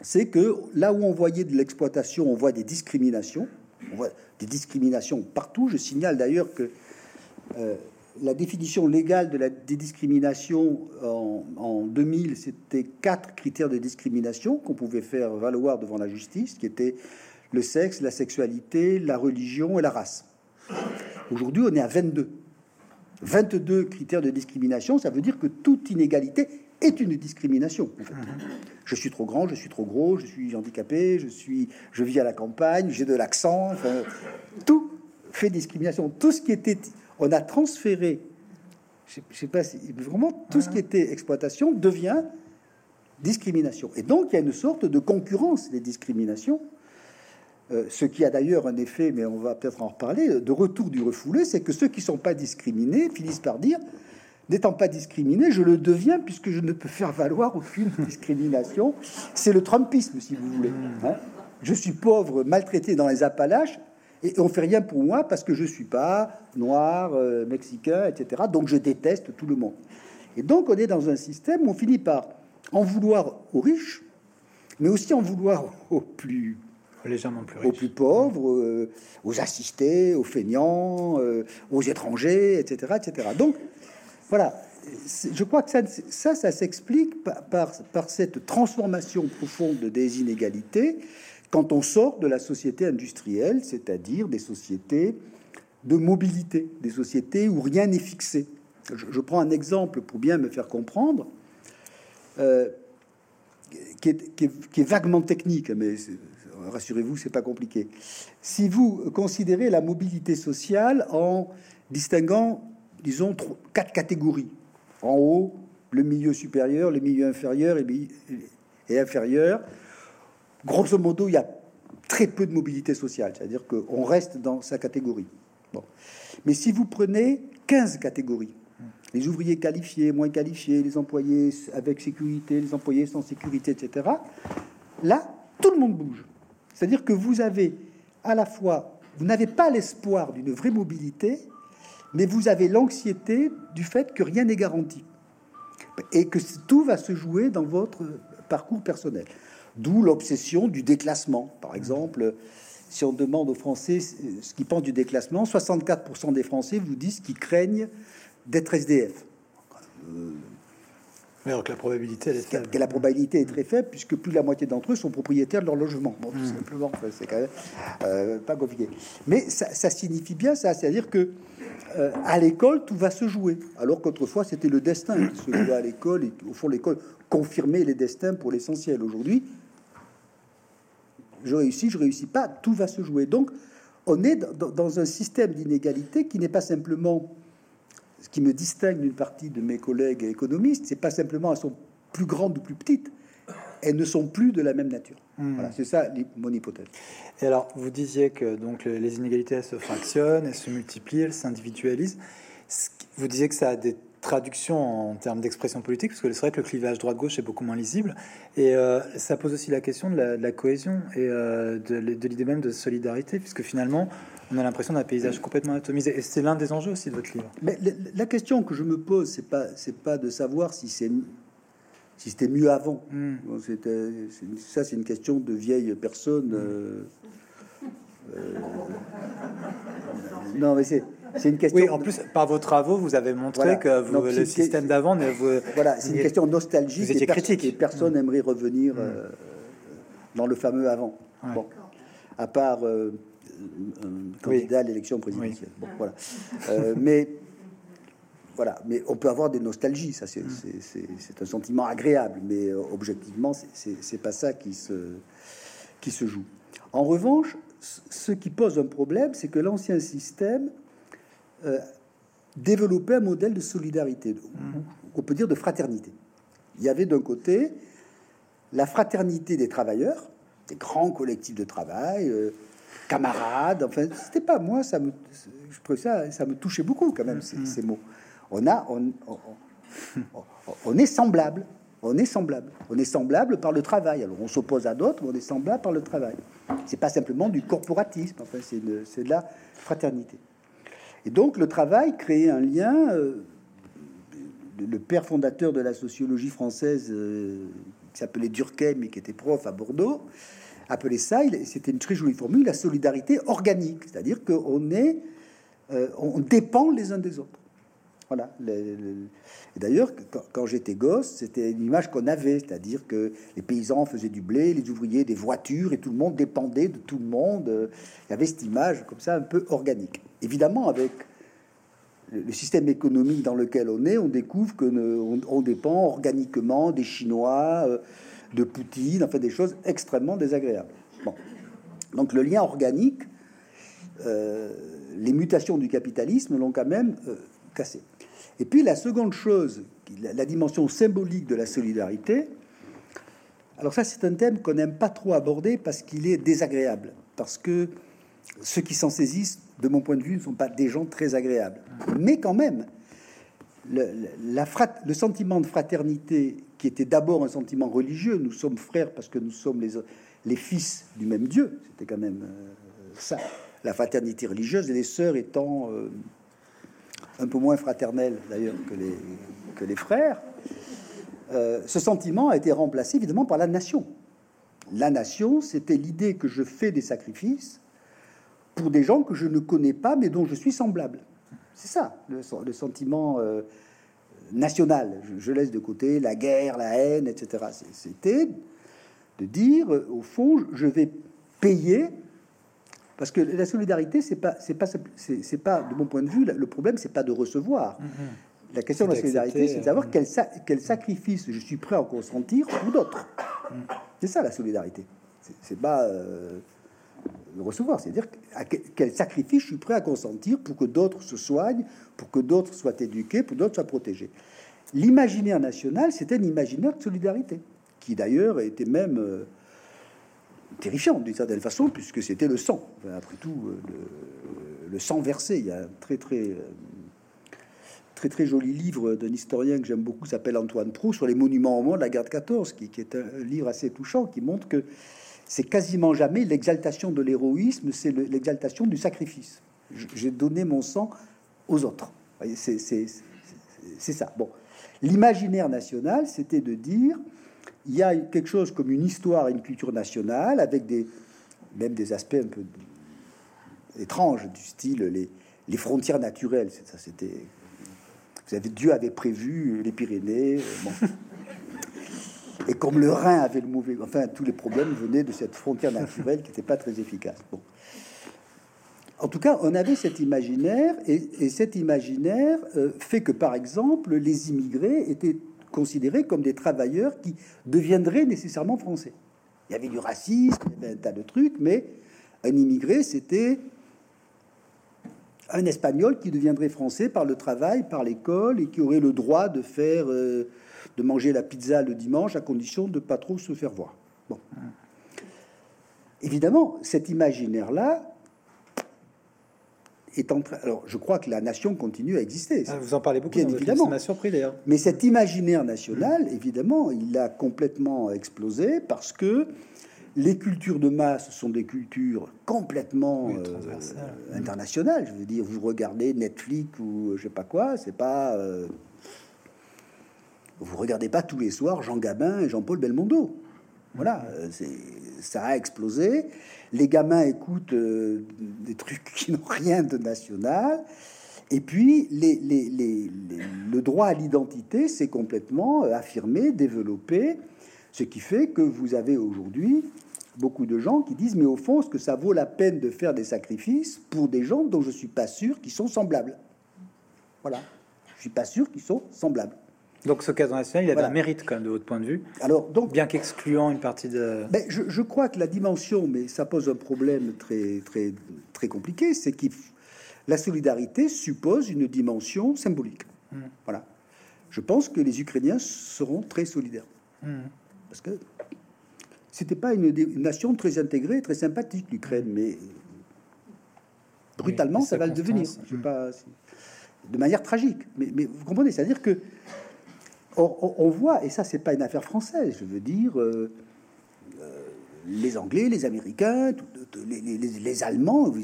c'est que là où on voyait de l'exploitation, on voit des discriminations. On voit des discriminations partout. Je signale d'ailleurs que euh, la définition légale de la des discriminations en, en 2000, c'était quatre critères de discrimination qu'on pouvait faire valoir devant la justice, qui étaient le sexe, la sexualité, la religion et la race. Aujourd'hui, on est à 22. 22 critères de discrimination, ça veut dire que toute inégalité est une discrimination. Je suis trop grand, je suis trop gros, je suis handicapé, je suis, je vis à la campagne, j'ai de l'accent. tout fait discrimination. Tout ce qui était, on a transféré. Je, sais pas si vraiment tout ce qui était exploitation devient discrimination. Et donc il y a une sorte de concurrence des discriminations ce qui a d'ailleurs un effet, mais on va peut-être en reparler, de retour du refoulé, c'est que ceux qui sont pas discriminés finissent par dire N'étant pas discriminé, je le deviens puisque je ne peux faire valoir aucune discrimination. C'est le Trumpisme, si vous voulez. Hein. je suis pauvre, maltraité dans les Appalaches, et on fait rien pour moi parce que je suis pas noir, euh, mexicain, etc. Donc je déteste tout le monde. Et donc on est dans un système où on finit par en vouloir aux riches, mais aussi en vouloir aux plus légèrement plus aux plus pauvres, euh, aux assistés, aux feignants, euh, aux étrangers, etc., etc. Donc, voilà, je crois que ça, ça, ça s'explique par, par, cette transformation profonde des inégalités quand on sort de la société industrielle, c'est-à-dire des sociétés de mobilité, des sociétés où rien n'est fixé. Je, prends un exemple pour bien me faire comprendre. Euh, qui, est, qui, qui, est, vaguement technique, mais rassurez-vous, c'est pas compliqué. Si vous considérez la mobilité sociale en distinguant, disons, quatre catégories. En haut, le milieu supérieur, le milieu inférieur et, et inférieur. Grosso modo, il y a très peu de mobilité sociale, c'est-à-dire qu'on reste dans sa catégorie. Bon. Mais si vous prenez 15 catégories, les ouvriers qualifiés, moins qualifiés, les employés avec sécurité, les employés sans sécurité, etc., là, tout le monde bouge. C'est-à-dire que vous avez à la fois, vous n'avez pas l'espoir d'une vraie mobilité, mais vous avez l'anxiété du fait que rien n'est garanti et que tout va se jouer dans votre parcours personnel. D'où l'obsession du déclassement. Par exemple, si on demande aux Français ce qu'ils pensent du déclassement, 64% des Français vous disent qu'ils craignent d'être SDF. Euh, alors que la probabilité, est faible. la probabilité est très faible, puisque plus de la moitié d'entre eux sont propriétaires de leur logement. Bon, tout hmm. simplement, c'est quand même euh, pas compliqué. Mais ça, signifie bien ça, c'est-à-dire que euh, à l'école, tout va se jouer, alors qu'autrefois c'était le destin qui se jouait à l'école, et au fond l'école confirmait les destins pour l'essentiel. Aujourd'hui, je réussis, je réussis pas, tout va se jouer. Donc, on est dans un système d'inégalité qui n'est pas simplement ce qui me distingue d'une partie de mes collègues économistes, c'est pas simplement elles sont plus grandes ou plus petites, elles ne sont plus de la même nature. Hmm. Voilà, c'est ça mon hypothèse. Et alors, vous disiez que donc les inégalités elles se fractionnent, elles se multiplient, elles s'individualisent. Vous disiez que ça a des traductions en termes d'expression politique, parce que c'est vrai que le clivage droite-gauche est beaucoup moins lisible. Et euh, ça pose aussi la question de la, cohésion et euh, de, de l'idée même de solidarité, puisque finalement, on a l'impression d'un paysage complètement atomisé. Et c'est l'un des enjeux aussi de votre livre. Mais la, question que je me pose, c'est pas, c'est pas de savoir si c'est si c'était mieux avant. Hmm. c'était, ça, c'est une question de vieille personne. Euh, euh, non, mais c'est, c'est une question. Oui, en plus, par vos travaux, vous avez montré que vous, le système d'avant ne vous. Voilà, c'est une question nostalgique. Vous étiez critique. Et personne n'aimerait hmm. revenir hmm. euh, dans le fameux avant. Bon, à part un candidat à l'élection présidentielle. Bon, voilà. Euh, mais voilà, mais on peut avoir des nostalgies, ça c'est un sentiment agréable, mais euh, objectivement, c'est pas ça qui se, qui se joue. En revanche, ce qui pose un problème, c'est que l'ancien système euh, développait un modèle de solidarité, on peut dire de fraternité. Il y avait d'un côté la fraternité des travailleurs, des grands collectifs de travail, camarades. Enfin, c'était pas moi, ça me, je trouvais ça, ça me touchait beaucoup quand même ces, mm-hmm. mots. On a, on, on, est semblable, on est semblable, on est semblable par le travail. Alors on s'oppose à d'autres, mais on est semblable par le travail. C'est pas simplement du corporatisme, enfin c'est de, de, la fraternité. Et donc le travail créait un lien. Euh, le père fondateur de la sociologie française, euh, qui s'appelait Durkheim, mais qui était prof à Bordeaux, appelait ça, c'était une très jolie formule, la solidarité organique, c'est-à-dire qu'on est, euh, on dépend les uns des autres. Voilà. D'ailleurs, quand, j'étais gosse, c'était une image qu'on avait, c'est-à-dire que les paysans faisaient du blé, les ouvriers des voitures, et tout le monde dépendait de tout le monde. Il y avait cette image comme ça, un peu organique. Évidemment, avec le système économique dans lequel on est, on découvre que on, dépend organiquement des Chinois. De Poutine, enfin des choses extrêmement désagréables. Donc le lien organique, euh, les mutations du capitalisme l'ont quand même euh, cassé. Et puis la seconde chose, la, dimension symbolique de la solidarité, alors ça c'est un thème qu'on n'aime pas trop aborder parce qu'il est désagréable, parce que ceux qui s'en saisissent, de mon point de vue, ne sont pas des gens très agréables. Mais quand même, le, la le sentiment de fraternité qui était d'abord un sentiment religieux. Nous sommes frères parce que nous sommes les, fils du même Dieu. C'était quand même euh, ça, la fraternité religieuse, et les sœurs étant euh, un peu moins fraternelles d'ailleurs que les, que les frères. Euh, ce sentiment a été remplacé évidemment par la nation. La nation, c'était l'idée que je fais des sacrifices pour des gens que je ne connais pas mais dont je suis semblable. C'est ça le, le sentiment national. Je, laisse de côté la guerre, la haine, etc. C'était de dire, au fond, je vais payer parce que la solidarité, c'est pas, c'est pas, c'est pas, de mon point de vue, le problème, c'est pas de recevoir. Mm-hmm. La question de la solidarité, c'est de savoir euh, quel, quel, sacrifice je suis prêt à consentir pour d'autres. Mm. C'est ça la solidarité. C'est pas euh, recevoir, c'est-à-dire quel sacrifice je suis prêt à consentir pour que d'autres se soignent, pour que d'autres soient éduqués, pour d'autres soient protégés. L'imaginaire national, c'était un imaginaire de solidarité, qui d'ailleurs était même euh, terrifiant d'une certaine façon, puisque c'était le sang. après tout, euh, le, sang versé. Il y a un très très euh, très très joli livre d'un historien que j'aime beaucoup, s'appelle Antoine Proust, sur les monuments au monde de la guerre de 14, qui, qui est un livre assez touchant, qui montre que c'est quasiment jamais l'exaltation de l'héroïsme, c'est l'exaltation du sacrifice. J'ai donné mon sang aux autres. C'est ça. Bon, l'imaginaire national, c'était de dire il y a quelque chose comme une histoire et une culture nationale avec des, même des aspects un peu étranges du style les, frontières naturelles. Ça, c'était. Vous avez Dieu avait prévu les Pyrénées. Bon. Et comme le Rhin avait le mauvais, enfin tous les problèmes venaient de cette frontière naturelle qui n'était pas très efficace. Bon. En tout cas, on avait cet imaginaire, et, cet imaginaire euh, fait que, par exemple, les immigrés étaient considérés comme des travailleurs qui deviendraient nécessairement français. Il y avait du racisme, il y avait un tas de trucs, mais un immigré, c'était un Espagnol qui deviendrait français par le travail, par l'école, et qui aurait le droit de faire, euh, de manger la pizza le dimanche à condition de pas trop se faire voir. Bon. Évidemment, cet imaginaire-là est en train. Alors, je crois que la nation continue à exister. Ah, vous en parlez beaucoup. Bien évidemment. Ça m'a surpris d'ailleurs. Mais cet imaginaire national, évidemment, il a complètement explosé parce que les cultures de masse sont des cultures complètement euh, internationales. Je veux dire, vous regardez Netflix ou je sais pas quoi, c'est pas. Euh, vous regardez pas tous les soirs Jean Gabin et Jean-Paul Belmondo. Voilà, euh, ça a explosé. Les gamins écoutent des trucs qui n'ont rien de national. Et puis, les, le droit à l'identité s'est complètement affirmé, développé, ce qui fait que vous avez aujourd'hui beaucoup de gens qui disent, mais au fond, est-ce que ça vaut la peine de faire des sacrifices pour des gens dont je suis pas sûr qu'ils sont semblables? Voilà, je suis pas sûr qu'ils sont semblables. Donc ce cadre national, il avait un mérite quand même de votre point de vue. Alors donc, bien qu'excluant une partie de. Ben, je, je, crois que la dimension, mais ça pose un problème très très très compliqué, c'est que la solidarité suppose une dimension symbolique. Hmm. Voilà. Je pense que les Ukrainiens seront très solidaires hmm. parce que c'était pas une, nation très intégrée, très sympathique, l'Ukraine, mais brutalement, ça va le devenir. Je sais pas, de manière tragique. Mais, mais vous comprenez, c'est-à-dire que on, voit, et ça, c'est pas une affaire française. Je veux dire, euh, euh, les Anglais, les Américains, les, les, les, Allemands. Vous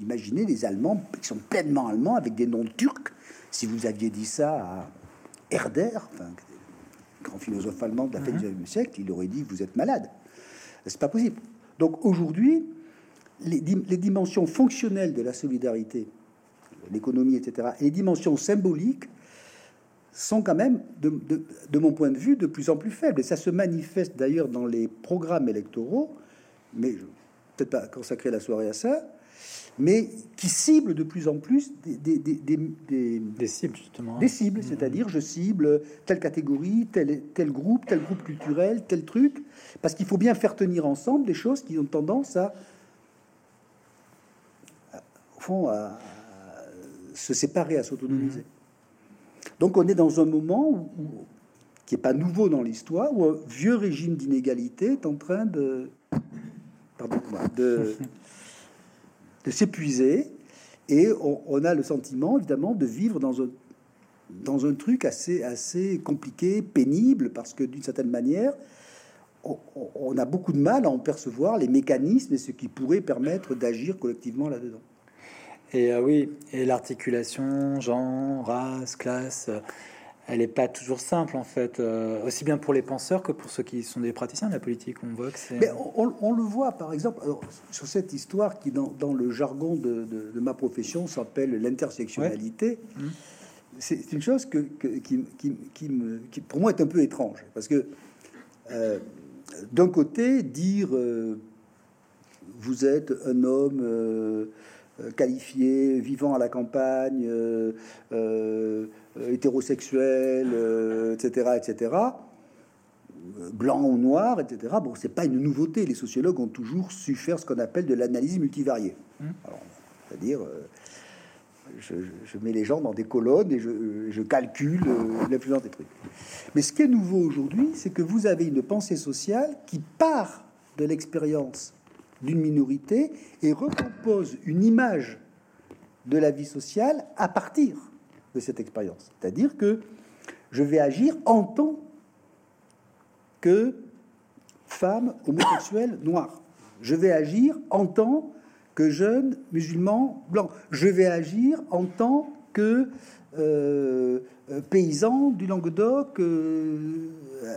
imaginez les Allemands qui sont pleinement allemands avec des noms turcs. Si vous aviez dit ça à Herder, enfin, grand philosophe allemand de la fin du XIXe siècle, il aurait dit vous êtes malade. C'est pas possible. Donc aujourd'hui, les, dimensions fonctionnelles de la solidarité, l'économie, etc., et les dimensions symboliques sont quand même, de, mon point de vue, de plus en plus faibles. Et ça se manifeste d'ailleurs dans les programmes électoraux, mais je peut-être pas consacrer la soirée à ça, mais qui ciblent de plus en plus des, des, cibles, justement. Des cibles, mmh. c'est-à-dire je cible telle catégorie, tel, tel groupe, tel groupe culturel, tel truc, parce qu'il faut bien faire tenir ensemble des choses qui ont tendance à, au fond, à, se séparer, à s'autonomiser. Mmh. Donc on est dans un moment qui n'est pas nouveau dans l'histoire, où un vieux régime d'inégalité est en train de s'épuiser, et on, a le sentiment, évidemment, de vivre dans un, dans un truc assez, assez compliqué, pénible, parce que d'une certaine manière, on, a beaucoup de mal à en percevoir les mécanismes et ce qui pourrait permettre d'agir collectivement là-dedans. Et euh, oui, et l'articulation, genre, race, classe, elle n'est pas toujours simple en fait, euh, aussi bien pour les penseurs que pour ceux qui sont des praticiens de la politique. On voit que c'est. Mais on, le voit par exemple sur cette histoire qui, dans, le jargon de, ma profession, s'appelle l'intersectionnalité. Mmh. C'est une chose que, qui, qui, me, qui, pour moi, est un peu étrange parce que euh, d'un côté, dire euh, vous êtes un homme qualifié, vivant à la campagne euh, hétérosexuels, etc., etc., blanc ou noir, etc. Bon, c'est pas une nouveauté. Les sociologues ont toujours su faire ce qu'on appelle de l'analyse multivariée. Mmh. C'est-à-dire, euh, je, mets les gens dans des colonnes et je, calcule euh, l'influence des trucs. Mais ce qui est nouveau aujourd'hui, c'est que vous avez une pensée sociale qui part de l'expérience d'une minorité et recompose une image de la vie sociale à partir de cette expérience. C'est-à-dire que je vais agir en tant que femme homosexuelle noire. Je vais agir en tant que jeune musulman blanc. Je vais agir en tant que euh, paysan du Languedoc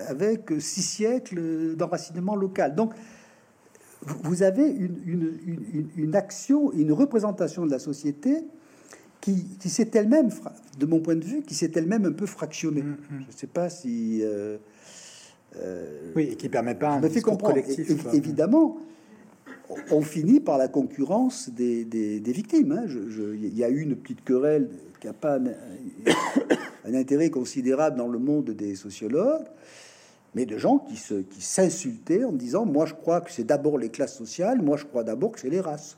avec six siècles d'enracinement local. Vous avez une, action, une représentation de la société qui, s'est elle-même, de mon point de vue, qui s'est elle-même un peu fractionnée. Mm, mm. Je ne sais pas si... Euh, euh, oui, et qui permet pas un discours collectif. évidemment, on finit par la concurrence des, victimes. Hein. Il y a eu une petite querelle qui n'a pas un, intérêt considérable dans le monde des sociologues, mais de gens qui se qui s'insultaient en disant moi je crois que c'est d'abord les classes sociales, moi je crois d'abord que c'est les races.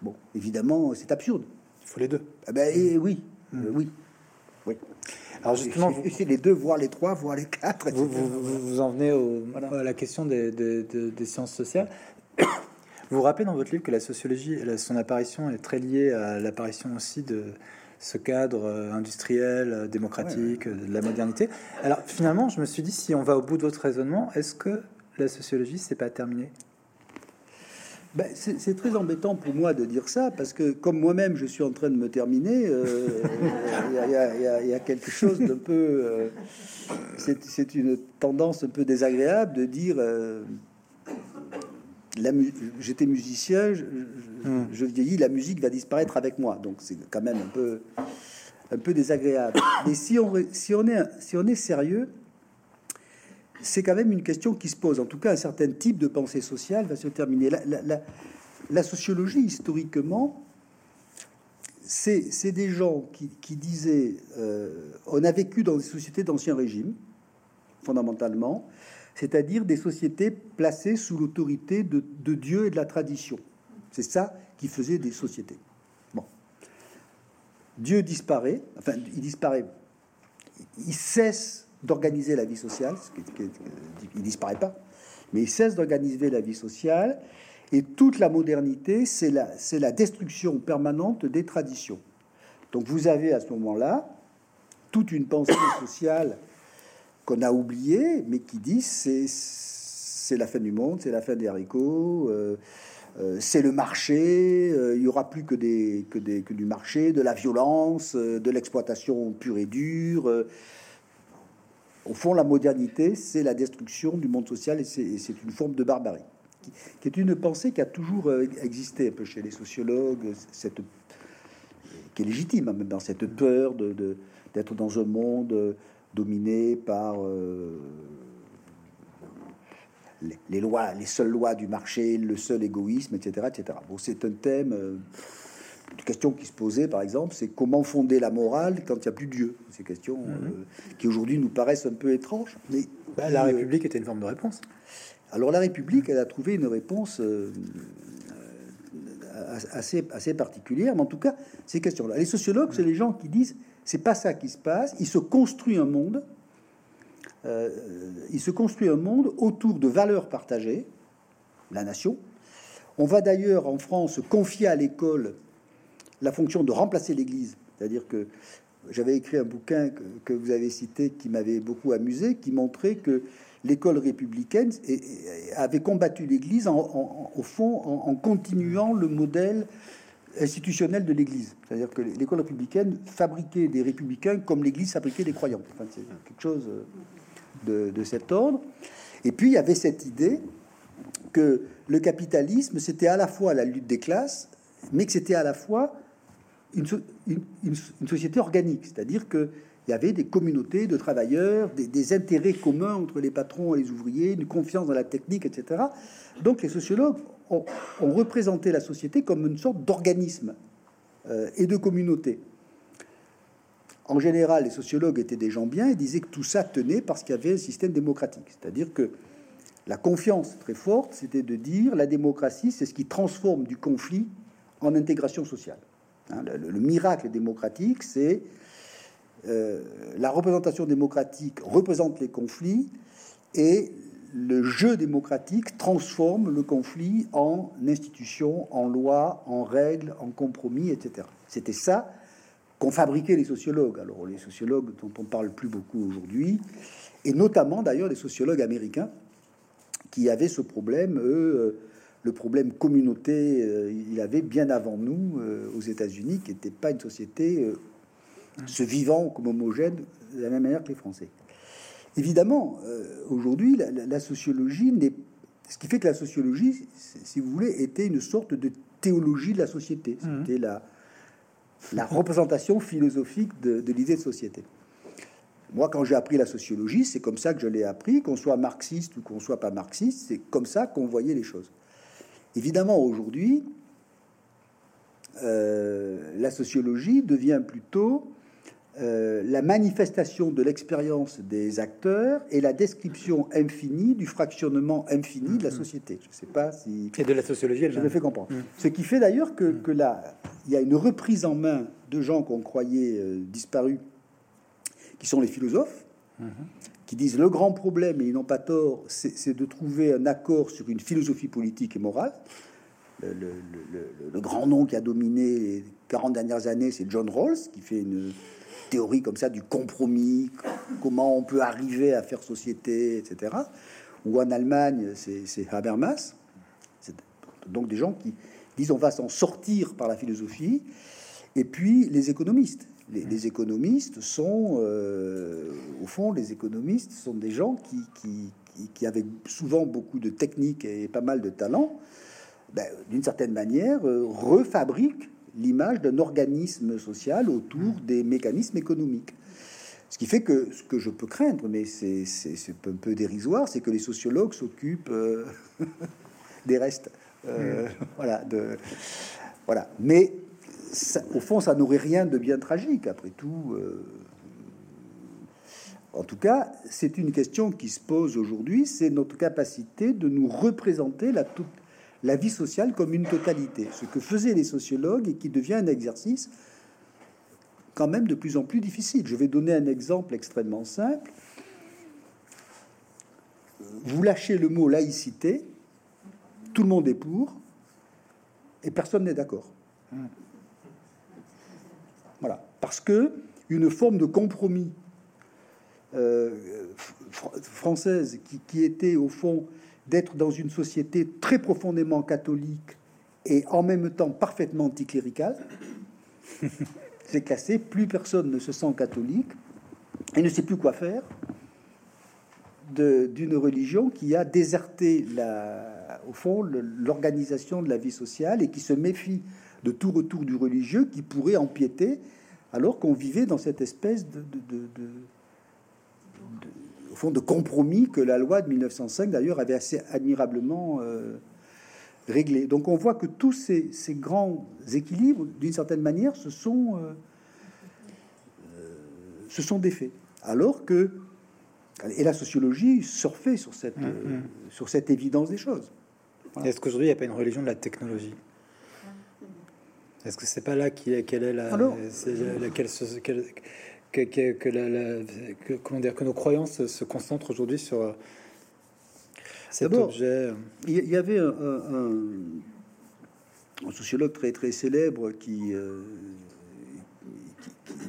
Bon, évidemment, c'est absurde. Il faut les deux. Ah ben, et, oui, mmh. euh, oui, oui. Alors justement, c'est les deux, voire les trois, voire les quatre. Vous, vous, en venez au, à la question des, des, des, sciences sociales. Vous vous rappelez dans votre livre que la sociologie, son apparition est très liée à l'apparition aussi de ce cadre euh, industriel, euh, démocratique, de la modernité. Alors finalement, je me suis dit, si on va au bout de votre raisonnement, est-ce que la sociologie, c'est pas terminé? Ben, c'est très embêtant pour moi de dire ça, parce que comme moi-même je suis en train de me terminer, il y, a quelque chose d'un peu... Euh, c'est une tendance un peu désagréable de dire... Euh, j'étais musicien, je, vieillis, la musique va disparaître avec moi. Donc c'est quand même un peu, un peu désagréable. Mais si on, si on, est, si on est sérieux, c'est quand même une question qui se pose. En tout cas, un certain type de pensée sociale va se terminer. La, sociologie, historiquement, c'est des gens qui, disaient euh, on a vécu dans des sociétés d'ancien régime, fondamentalement, c'est-à-dire des sociétés placées sous l'autorité de, de, Dieu et de la tradition. C'est ça qui faisait des sociétés. Bon. Dieu disparaît, enfin, il disparaît, il cesse d'organiser la vie sociale, il disparaît pas, mais il cesse d'organiser la vie sociale, et toute la modernité, c'est la, la destruction permanente des traditions. Donc vous avez à ce moment-là toute une pensée sociale qu'on a oubliée, mais qui dit c'est, la fin du monde, c'est la fin des haricots, euh, c'est le marché, euh, il y aura plus que, des, que, des, que du marché, de la violence, de l'exploitation pure et dure. Au fond, la modernité, c'est la destruction du monde social et c'est une forme de barbarie, qui, est une pensée qui a toujours euh, existé un peu chez les sociologues, cette, qui est légitime, hein, même dans cette peur de d'être dans un monde euh, dominé par euh, les, lois, les seules lois du marché, le seul égoïsme, etc., etc. Bon, c'est un thème une question qui se posait, par exemple, c'est comment fonder la morale quand il n'y a plus Dieu? Ces questions mhm. euh, qui aujourd'hui nous paraissent un peu étranges. Mais bah, la République était une forme de réponse. Alors la République, elle a trouvé une réponse euh, euh, assez, assez particulière. Mais en tout cas, ces questions-là. Les sociologues, c'est les gens qui disent c'est pas ça qui se passe. Il se construit un monde. Il se construit un monde autour de valeurs partagées, la nation. On va d'ailleurs en France confier à l'école la fonction de remplacer l'Église. C'est-à-dire que j'avais écrit un bouquin que, vous avez cité qui m'avait beaucoup amusé, qui montrait que l'école républicaine avait combattu l'Église au fond en, continuant le modèle institutionnel de l'Église. C'est-à-dire que l'école républicaine fabriquait des républicains comme l'Église fabriquait des croyants. Enfin, c'est quelque chose de, cet ordre. Et puis il y avait cette idée que le capitalisme, c'était à la fois la lutte des classes, mais que c'était à la fois une, société organique, c'est-à-dire qu'il y avait des communautés de travailleurs, des, intérêts communs entre les patrons et les ouvriers, une confiance dans la technique, etc. Donc les sociologues ont, représenté la société comme une sorte d'organisme euh, et de communauté. En général, les sociologues étaient des gens bien et disaient que tout ça tenait parce qu'il y avait un système démocratique. C'est-à-dire que la confiance très forte, c'était de dire la démocratie, c'est ce qui transforme du conflit en intégration sociale. Hein, le, miracle démocratique, c'est euh, la représentation démocratique représente les conflits et le jeu démocratique transforme le conflit en institution, en loi, en règle, en compromis, etc. C'était ça qu'ont fabriqué les sociologues. Alors les sociologues dont on parle plus beaucoup aujourd'hui, et notamment d'ailleurs les sociologues américains qui avaient ce problème, eux, le problème communauté, euh, il avait bien avant nous euh, aux États-Unis, qui n'était pas une société euh, se vivant comme homogène de la même manière que les Français. Évidemment, aujourd'hui, la, sociologie n'est. Ce qui fait que la sociologie, si vous voulez, était une sorte de théologie de la société. Mmh. C'était la, la représentation philosophique de, l'idée de société. Moi, quand j'ai appris la sociologie, c'est comme ça que je l'ai appris, qu'on soit marxiste ou qu'on soit pas marxiste, c'est comme ça qu'on voyait les choses. Évidemment, aujourd'hui, euh, la sociologie devient plutôt euh, la manifestation de l'expérience des acteurs et la description infinie du fractionnement infini de la mm-hmm. société. Je ne sais pas si... Et de la sociologie, elle je me fais comprendre. Mm. Ce qui fait d'ailleurs que, mm. que, là, il y a une reprise en main de gens qu'on croyait euh, disparus, qui sont les philosophes, mm-hmm qui disent le grand problème, et ils n'ont pas tort, c'est de trouver un accord sur une philosophie politique et morale. Le, grand nom qui a dominé les 40 dernières années, c'est John Rawls, qui fait une théorie comme ça du compromis, comment on peut arriver à faire société, etc. Ou en Allemagne, c'est Habermas. Donc des gens qui disent on va s'en sortir par la philosophie. Et puis les économistes les, économistes sont, euh, au fond, les économistes sont des gens qui, qui, avaient souvent beaucoup de techniques et pas mal de talent, ben, d'une certaine manière, euh, refabriquent l'image d'un organisme social autour des mécanismes économiques. Ce qui fait que ce que je peux craindre, mais c'est un peu dérisoire, c'est que les sociologues s'occupent euh, des restes. Voilà, de, voilà. Mais au fond, ça n'aurait rien de bien tragique, après tout. Euh. En tout cas, c'est une question qui se pose aujourd'hui, c'est notre capacité de nous représenter la, la vie sociale comme une totalité, ce que faisaient les sociologues et qui devient un exercice quand même de plus en plus difficile. Je vais donner un exemple extrêmement simple. Vous lâchez le mot laïcité, tout le monde est pour, et personne n'est d'accord. Voilà. Parce que une forme de compromis euh, française qui, était au fond d'être dans une société très profondément catholique et en même temps parfaitement anticléricale, c'est cassé. Plus personne ne se sent catholique et ne sait plus quoi faire d'une religion qui a déserté au fond l'organisation de la vie sociale et qui se méfie de tout retour du religieux qui pourrait empiéter, alors qu'on vivait dans cette espèce de, au fond, de compromis que la loi de 1905 d'ailleurs avait assez admirablement euh, réglé. Donc on voit que tous ces, grands équilibres, d'une certaine manière, se sont, euh, euh, se sont défaits. Alors que et la sociologie surfait sur cette, mm, mm. sur cette évidence des choses. Est-ce qu'aujourd'hui, il n'y a pas une religion de la technologie? Est-ce que c'est pas là qu'elle est la, laquelle que, que, la, comment dire, que nos croyances se concentrent aujourd'hui sur cet objet Il y, avait un, sociologue très très célèbre qui euh,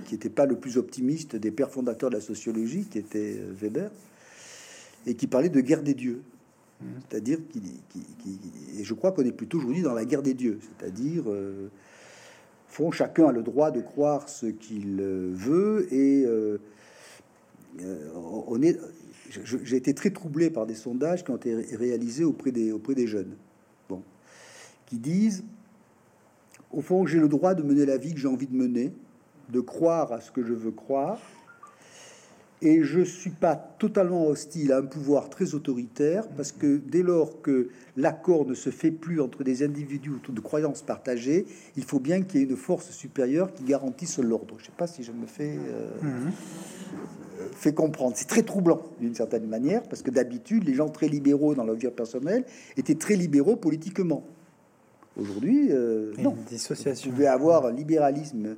qui n'était pas le plus optimiste des pères fondateurs de la sociologie, qui était euh, Weber, et qui parlait de guerre des dieux. Mmh. C'est-à-dire, qui, et je crois qu'on est plutôt aujourd'hui dans la guerre des dieux, c'est-à-dire euh, fond, chacun a le droit de croire ce qu'il euh, veut et euh, euh, on est. J'ai été très troublé par des sondages qui ont été réalisés auprès des, auprès des jeunes, bon, qui disent au fond, j'ai le droit de mener la vie que j'ai envie de mener, de croire à ce que je veux croire, et je suis pas totalement hostile à un pouvoir très autoritaire parce que dès lors que l'accord ne se fait plus entre des individus autour de croyances partagées, il faut bien qu'il y ait une force supérieure qui garantisse l'ordre. Je sais pas si je me fais euh, mhm. fait comprendre. C'est très troublant d'une certaine manière parce que d'habitude les gens très libéraux dans leur vie personnelle étaient très libéraux politiquement. Aujourd'hui, euh, non. Dissociation. Vous pouvez avoir un libéralisme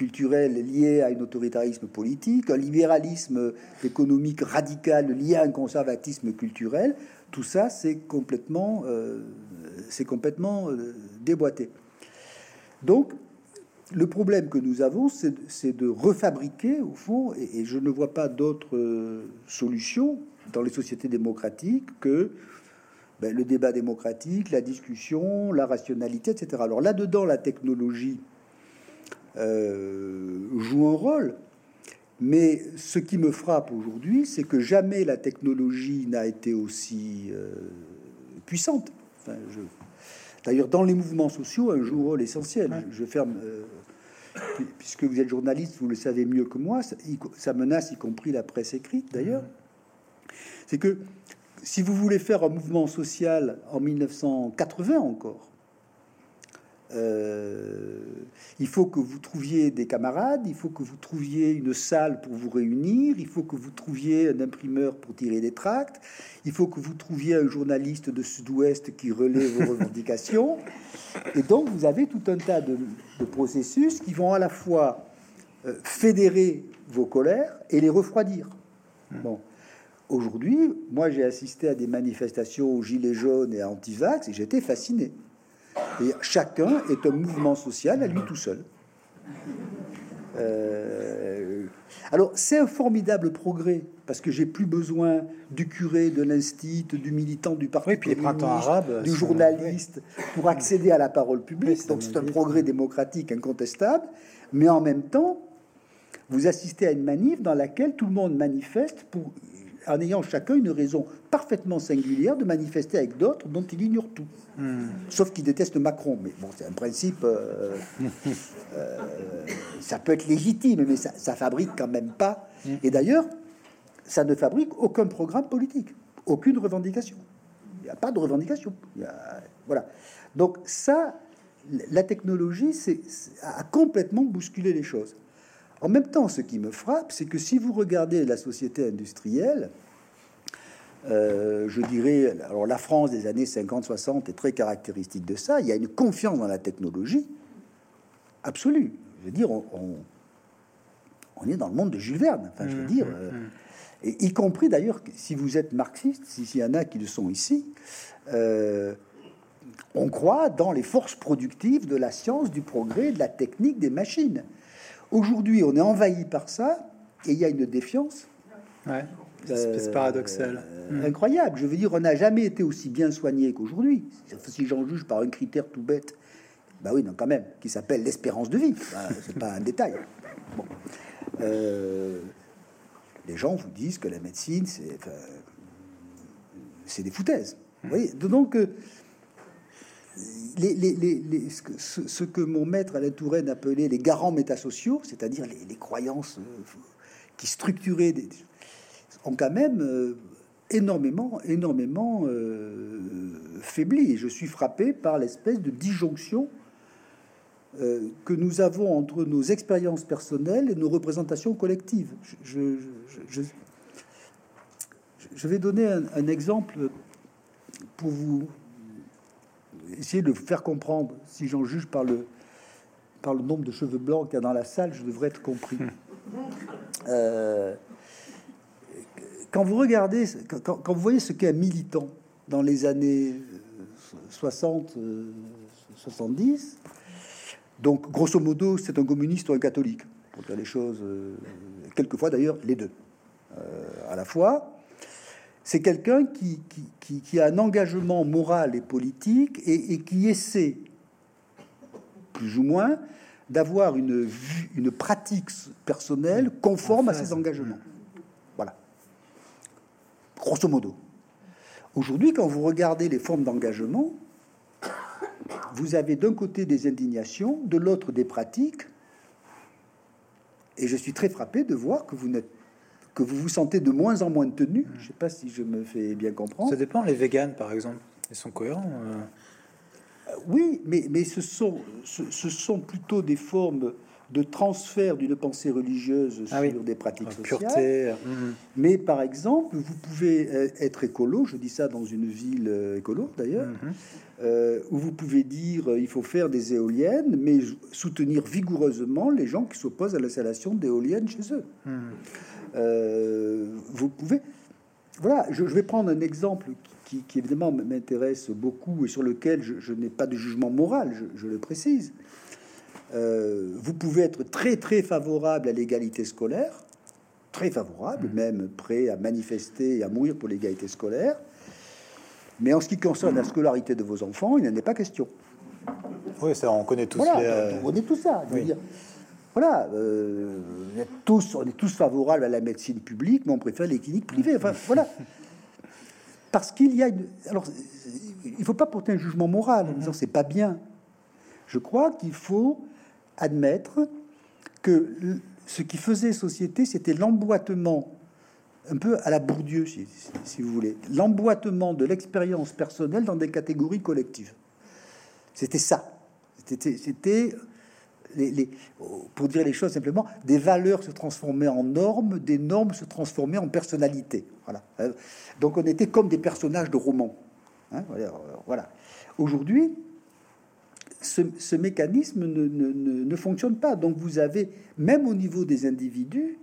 culturel lié à un autoritarisme politique, un libéralisme économique radical lié à un conservatisme culturel, tout ça c'est complètement, euh, c'est complètement euh, déboîté. Donc le problème que nous avons, c'est de refabriquer au fond, et, je ne vois pas d'autre euh, solution dans les sociétés démocratiques que ben, le débat démocratique, la discussion, la rationalité, etc. Alors là-dedans, la technologie euh, joue un rôle. Mais ce qui me frappe aujourd'hui, c'est que jamais la technologie n'a été aussi euh, puissante. D'ailleurs, dans les mouvements sociaux, un joue un rôle essentiel. Je, ferme, euh, puisque vous êtes journaliste, vous le savez mieux que moi, ça, menace y compris la presse écrite d'ailleurs. C'est que si vous voulez faire un mouvement social en 1980 encore, euh, il faut que vous trouviez des camarades, il faut que vous trouviez une salle pour vous réunir, il faut que vous trouviez un imprimeur pour tirer des tracts, il faut que vous trouviez un journaliste de Sud-Ouest qui relaie vos revendications. Et donc, vous avez tout un tas de, processus qui vont à la fois euh, fédérer vos colères et les refroidir. Bon. Aujourd'hui, moi j'ai assisté à des manifestations aux Gilets jaunes et à Antivax et j'étais fasciné. Et chacun est un mouvement social à lui tout seul. Euh, alors c'est un formidable progrès parce que j'ai plus besoin du curé, de l'instit, du militant du parti, puis les printemps arabes, du journaliste pour accéder à la parole publique. Donc c'est un progrès démocratique incontestable, mais en même temps, vous assistez à une manif dans laquelle tout le monde manifeste pour en ayant chacun une raison parfaitement singulière de manifester avec d'autres dont il ignore tout. Hmm. Sauf qu'il déteste Macron. Mais bon, c'est un principe. Euh, euh, ça peut être légitime, mais ça, ça fabrique quand même pas. Hmm. Et d'ailleurs, ça ne fabrique aucun programme politique, aucune revendication. Il n'y a pas de revendication. voilà. Donc ça, la technologie c'est, a complètement bousculé les choses. En même temps, ce qui me frappe, c'est que si vous regardez la société industrielle, euh, je dirais, alors la France des années 50-60 est très caractéristique de ça. Il y a une confiance dans la technologie absolue. Je veux dire, on, on, est dans le monde de Jules Verne. Enfin, je veux mmh, dire, mmh, euh, mmh. et y compris d'ailleurs, si vous êtes marxiste, s'il y en a qui le sont ici, euh, on croit dans les forces productives de la science, du progrès, de la technique, des machines. Aujourd'hui, on est envahi par ça et il y a une défiance. Ouais, c'est paradoxal. Euh, incroyable. Je veux dire, on n'a jamais été aussi bien soigné qu'aujourd'hui. Si j'en juge par un critère tout bête, bah oui, non, quand même, qui s'appelle l'espérance de vie. Bah, c'est pas un détail. Euh, les gens vous disent que la médecine, c'est, des foutaises. Vous voyez Donc, euh, les, ce, que mon maître Alain Touraine appelait les garants métasociaux, c'est-à-dire les, croyances euh, qui structuraient, des, ont quand même euh, énormément, énormément euh, faibli. Et je suis frappé par l'espèce de disjonction que nous avons entre nos expériences personnelles et nos représentations collectives. Je, vais donner un exemple pour vous essayer de faire comprendre, si j'en juge par le, par le nombre de cheveux blancs qu'il y a dans la salle, je devrais être compris. Euh, quand vous regardez, quand, vous voyez ce qu'est un militant dans les années 60, euh, 70, euh, donc grosso modo, c'est un communiste ou un catholique, pour dire les choses, quelquefois d'ailleurs les deux. À la fois c'est quelqu'un qui, a un engagement moral et politique et, qui essaie, plus ou moins, d'avoir une, une pratique personnelle conforme à ses engagements. Voilà. Grosso modo. Aujourd'hui, quand vous regardez les formes d'engagement, vous avez d'un côté des indignations, de l'autre des pratiques, et je suis très frappé de voir que vous n'êtes que vous vous sentez de moins en moins tenu. Je ne sais pas si je me fais bien comprendre. Ça dépend. Les véganes, par exemple, ils sont cohérents. Euh. Euh, oui, mais, mais ce, sont, ce, sont plutôt des formes de transfert d'une pensée religieuse ah sur des pratiques ah, sociales. Hum. Mais par exemple, vous pouvez euh, être écolo, je dis ça dans une ville écolo d'ailleurs, hum, hum. où vous pouvez dire il faut faire des éoliennes, mais soutenir vigoureusement les gens qui s'opposent à l'installation d'éoliennes chez eux. Euh, vous pouvez. Voilà, je, vais prendre un exemple qui, évidemment m'intéresse beaucoup et sur lequel je, n'ai pas de jugement moral, je, le précise. Euh, vous pouvez être très très favorable à l'égalité scolaire, très favorable, mmh. même prêt à manifester et à mourir pour l'égalité scolaire. Mais en ce qui concerne la scolarité de vos enfants, il n'en est pas question. Oui, ça, on connaît tous. Voilà, les, euh, on connaît tout ça. Je veux oui. dire, voilà, euh, on, est tous, on est tous favorables à la médecine publique, mais on préfère les cliniques privées. Enfin, voilà. Parce qu'il y a une. Alors, il ne faut pas porter un jugement moral en disant c'est pas bien. Je crois qu'il faut admettre que ce qui faisait société, c'était l'emboîtement, un peu à la Bourdieu, si, vous voulez, l'emboîtement de l'expérience personnelle dans des catégories collectives. C'était ça. C'était, pour dire les choses simplement, des valeurs se transformaient en normes, des normes se transformaient en personnalités. Voilà. Euh, Donc on était comme des personnages de romans. Hein, euh, voilà. Aujourd'hui, ce, ce mécanisme ne, ne- ne- ne fonctionne pas. Donc vous avez, même au niveau des individus,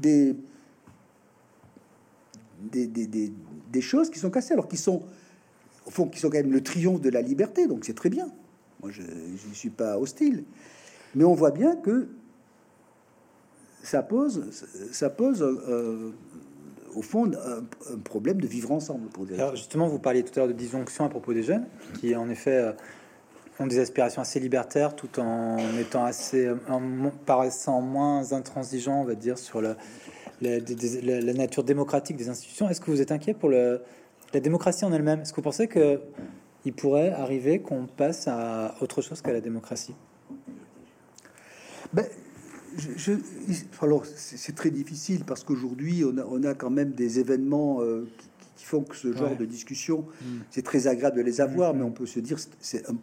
des, des, des- des- des choses qui sont cassées, alors qui sont, au fond, qui sont quand même le triomphe de la liberté. Donc c'est très bien. Moi, je ne suis pas hostile. Mais on voit bien que ça pose, ça pose euh, au fond un, un problème de vivre ensemble. Pour dire. Alors justement, vous parliez tout à l'heure de disjonction à propos des jeunes, qui en effet euh, ont des aspirations assez libertaires, tout en étant assez, en paraissant moins intransigeants, on va dire, sur la, la, nature démocratique des institutions. Est-ce que vous êtes inquiet pour le, la démocratie en elle-même? Est-ce que vous pensez que il pourrait arriver qu'on passe à autre chose qu'à la démocratie? Ben, je, je- alors c'est très difficile parce qu'aujourd'hui on a, on a quand même des événements euh, qui, qui font que ce genre Ouais. de discussion, Mm. c'est très agréable de les avoir, Mm, mais on peut se dire c'est un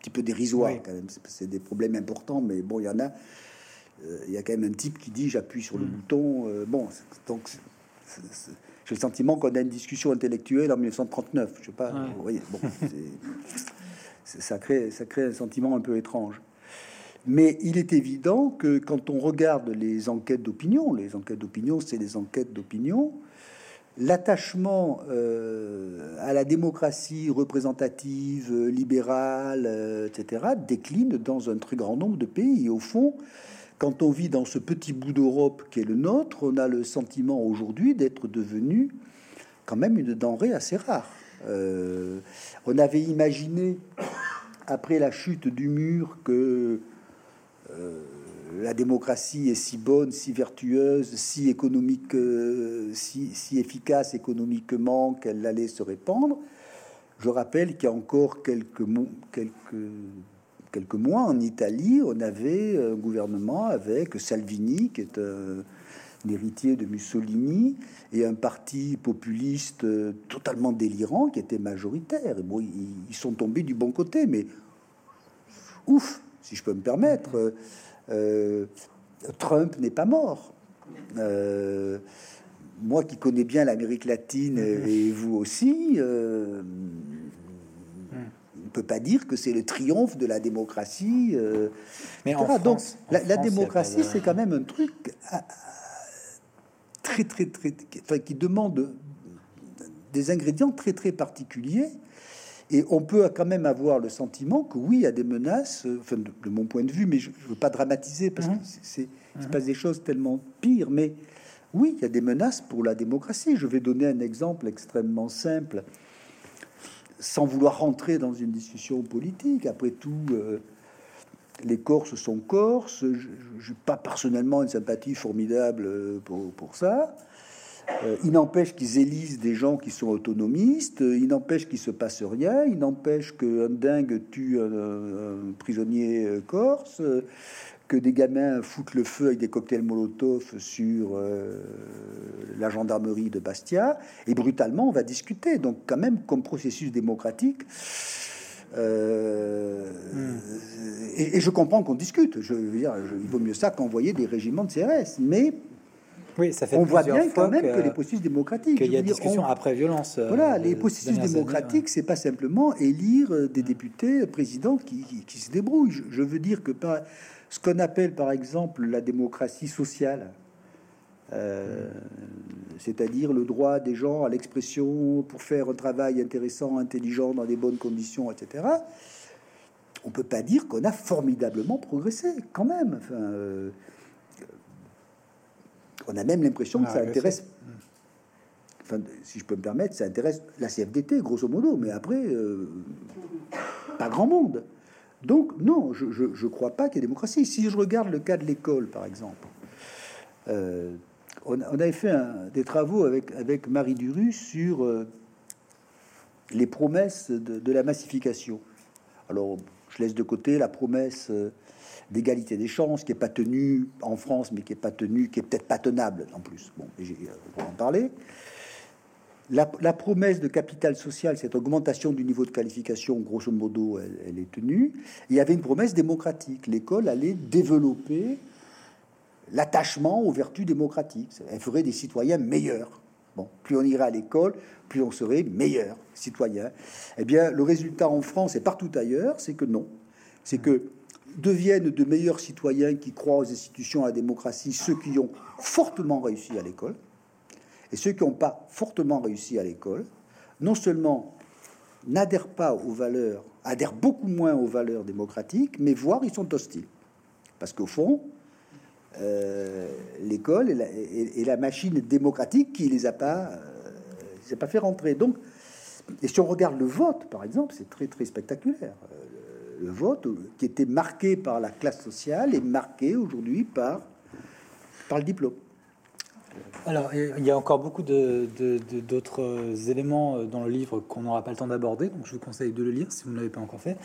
petit peu dérisoire Oui. quand même. C'est- des problèmes importants, mais bon, il y en a. euh, Il y a quand même un type qui dit j'appuie sur le Mm. bouton. euh, bon, donc j'ai le sentiment qu'on a une discussion intellectuelle en 1939. Je sais pas. Ouais. Vous voyez, bon, c'est- ça crée ça crée un sentiment un peu étrange. Mais il est évident que quand on regarde les enquêtes d'opinion, les enquêtes d'opinion, c'est les enquêtes d'opinion, l'attachement euh, à la démocratie représentative, euh, libérale, euh, etc., décline dans un très grand nombre de pays. Au fond, quand on vit dans ce petit bout d'Europe qui est le nôtre, on a le sentiment aujourd'hui d'être devenu quand même une denrée assez rare. On avait imaginé, après la chute du mur, que la démocratie est si bonne, si vertueuse, si économique, euh, si, efficace économiquement qu'elle allait se répandre. Je rappelle qu'il y a encore quelques, mo- quelques, quelques mois en Italie, on avait un gouvernement avec Salvini, qui est un, héritier de Mussolini, et un parti populiste euh, totalement délirant qui était majoritaire. Et bon, ils, ils sont tombés du bon côté, mais ouf, si je peux me permettre, euh, Trump n'est pas mort. Euh, moi qui connais bien l'Amérique latine et vous aussi, euh, on ne peut pas dire que c'est le triomphe de la démocratie. Mais en. Donc France- en la, France, démocratie, c'est quand même un truc très, très, très, qui- enfin, qui demande des ingrédients très, très particuliers. Et on peut quand même avoir le sentiment que oui, il y a des menaces, euh, enfin, de, de mon point de vue, mais je ne veux pas dramatiser parce Mhm. que c'est- se passe des choses tellement pires. Mais oui, il y a des menaces pour la démocratie. Je vais donner un exemple extrêmement simple, sans vouloir rentrer dans une discussion politique. Après tout, euh, les Corses sont Corses. Je n'ai pas personnellement une sympathie formidable euh, pour, pour ça. Euh, il n'empêche qu'ils élisent des gens qui sont autonomistes, il n'empêche qu'il se passe rien, il n'empêche qu'un dingue tue un, un prisonnier euh, corse, euh, que des gamins foutent le feu avec des cocktails Molotov sur euh, la gendarmerie de Bastia, et brutalement on va discuter. Donc quand même, comme processus démocratique, euh, et, et je comprends qu'on discute. Je veux dire, je- il vaut mieux ça qu'envoyer des régiments de CRS, mais Oui, ça fait on voit bien quand même que, que- les processus démocratiques. qu'il y a dire, discussion on- après violence. euh, Voilà, les ces processus années, démocratiques, c'est pas simplement élire euh, des députés, euh, présidents qui, qui- qui se débrouillent. Je, je veux dire que par, ce qu'on appelle par exemple la démocratie sociale, euh, c'est-à-dire le droit des gens à l'expression pour faire un travail intéressant, intelligent, dans des bonnes conditions, etc. On peut pas dire qu'on a formidablement progressé, quand même. Enfin, euh, on a même l'impression On que a ça intéresse enfin, si je peux me permettre, ça intéresse la CFDT, grosso modo, mais après, euh, pas grand monde. Donc, non, je ne crois pas qu'il y ait démocratie. Si je regarde le cas de l'école, par exemple, euh, on, avait fait des travaux avec, avec Marie Duru sur euh, les promesses de, la massification. Alors, je laisse de côté la promesse d'égalité des chances qui est pas tenue en France, mais qui est pas tenue, qui est peut-être pas tenable en plus. Bon, on va en parler. La, promesse de capital social, cette augmentation du niveau de qualification, grosso modo, elle, est tenue. Il y avait une promesse démocratique. L'école allait développer l'attachement aux vertus démocratiques. Elle ferait des citoyens meilleurs. Bon, plus on irait à l'école, plus on serait meilleur citoyen. Eh bien, le résultat en France et partout ailleurs, c'est que non. C'est que deviennent de meilleurs citoyens qui croient aux institutions, à la démocratie, ceux qui ont fortement réussi à l'école. Et ceux qui n'ont pas fortement réussi à l'école, non seulement n'adhèrent pas aux valeurs, adhèrent beaucoup moins aux valeurs démocratiques, mais voire ils sont hostiles. Parce qu'au fond, euh, l'école est, la, machine démocratique qui les a pas, euh, les a pas fait rentrer. Donc, et si on regarde le vote, par exemple, c'est très très spectaculaire. Euh, le vote qui était marqué par la classe sociale est marqué aujourd'hui par par le diplôme. Alors, il y a encore beaucoup d'autres éléments euh, dans le livre qu'on n'aura pas le temps d'aborder, donc je vous conseille de le lire si vous ne l'avez pas encore fait.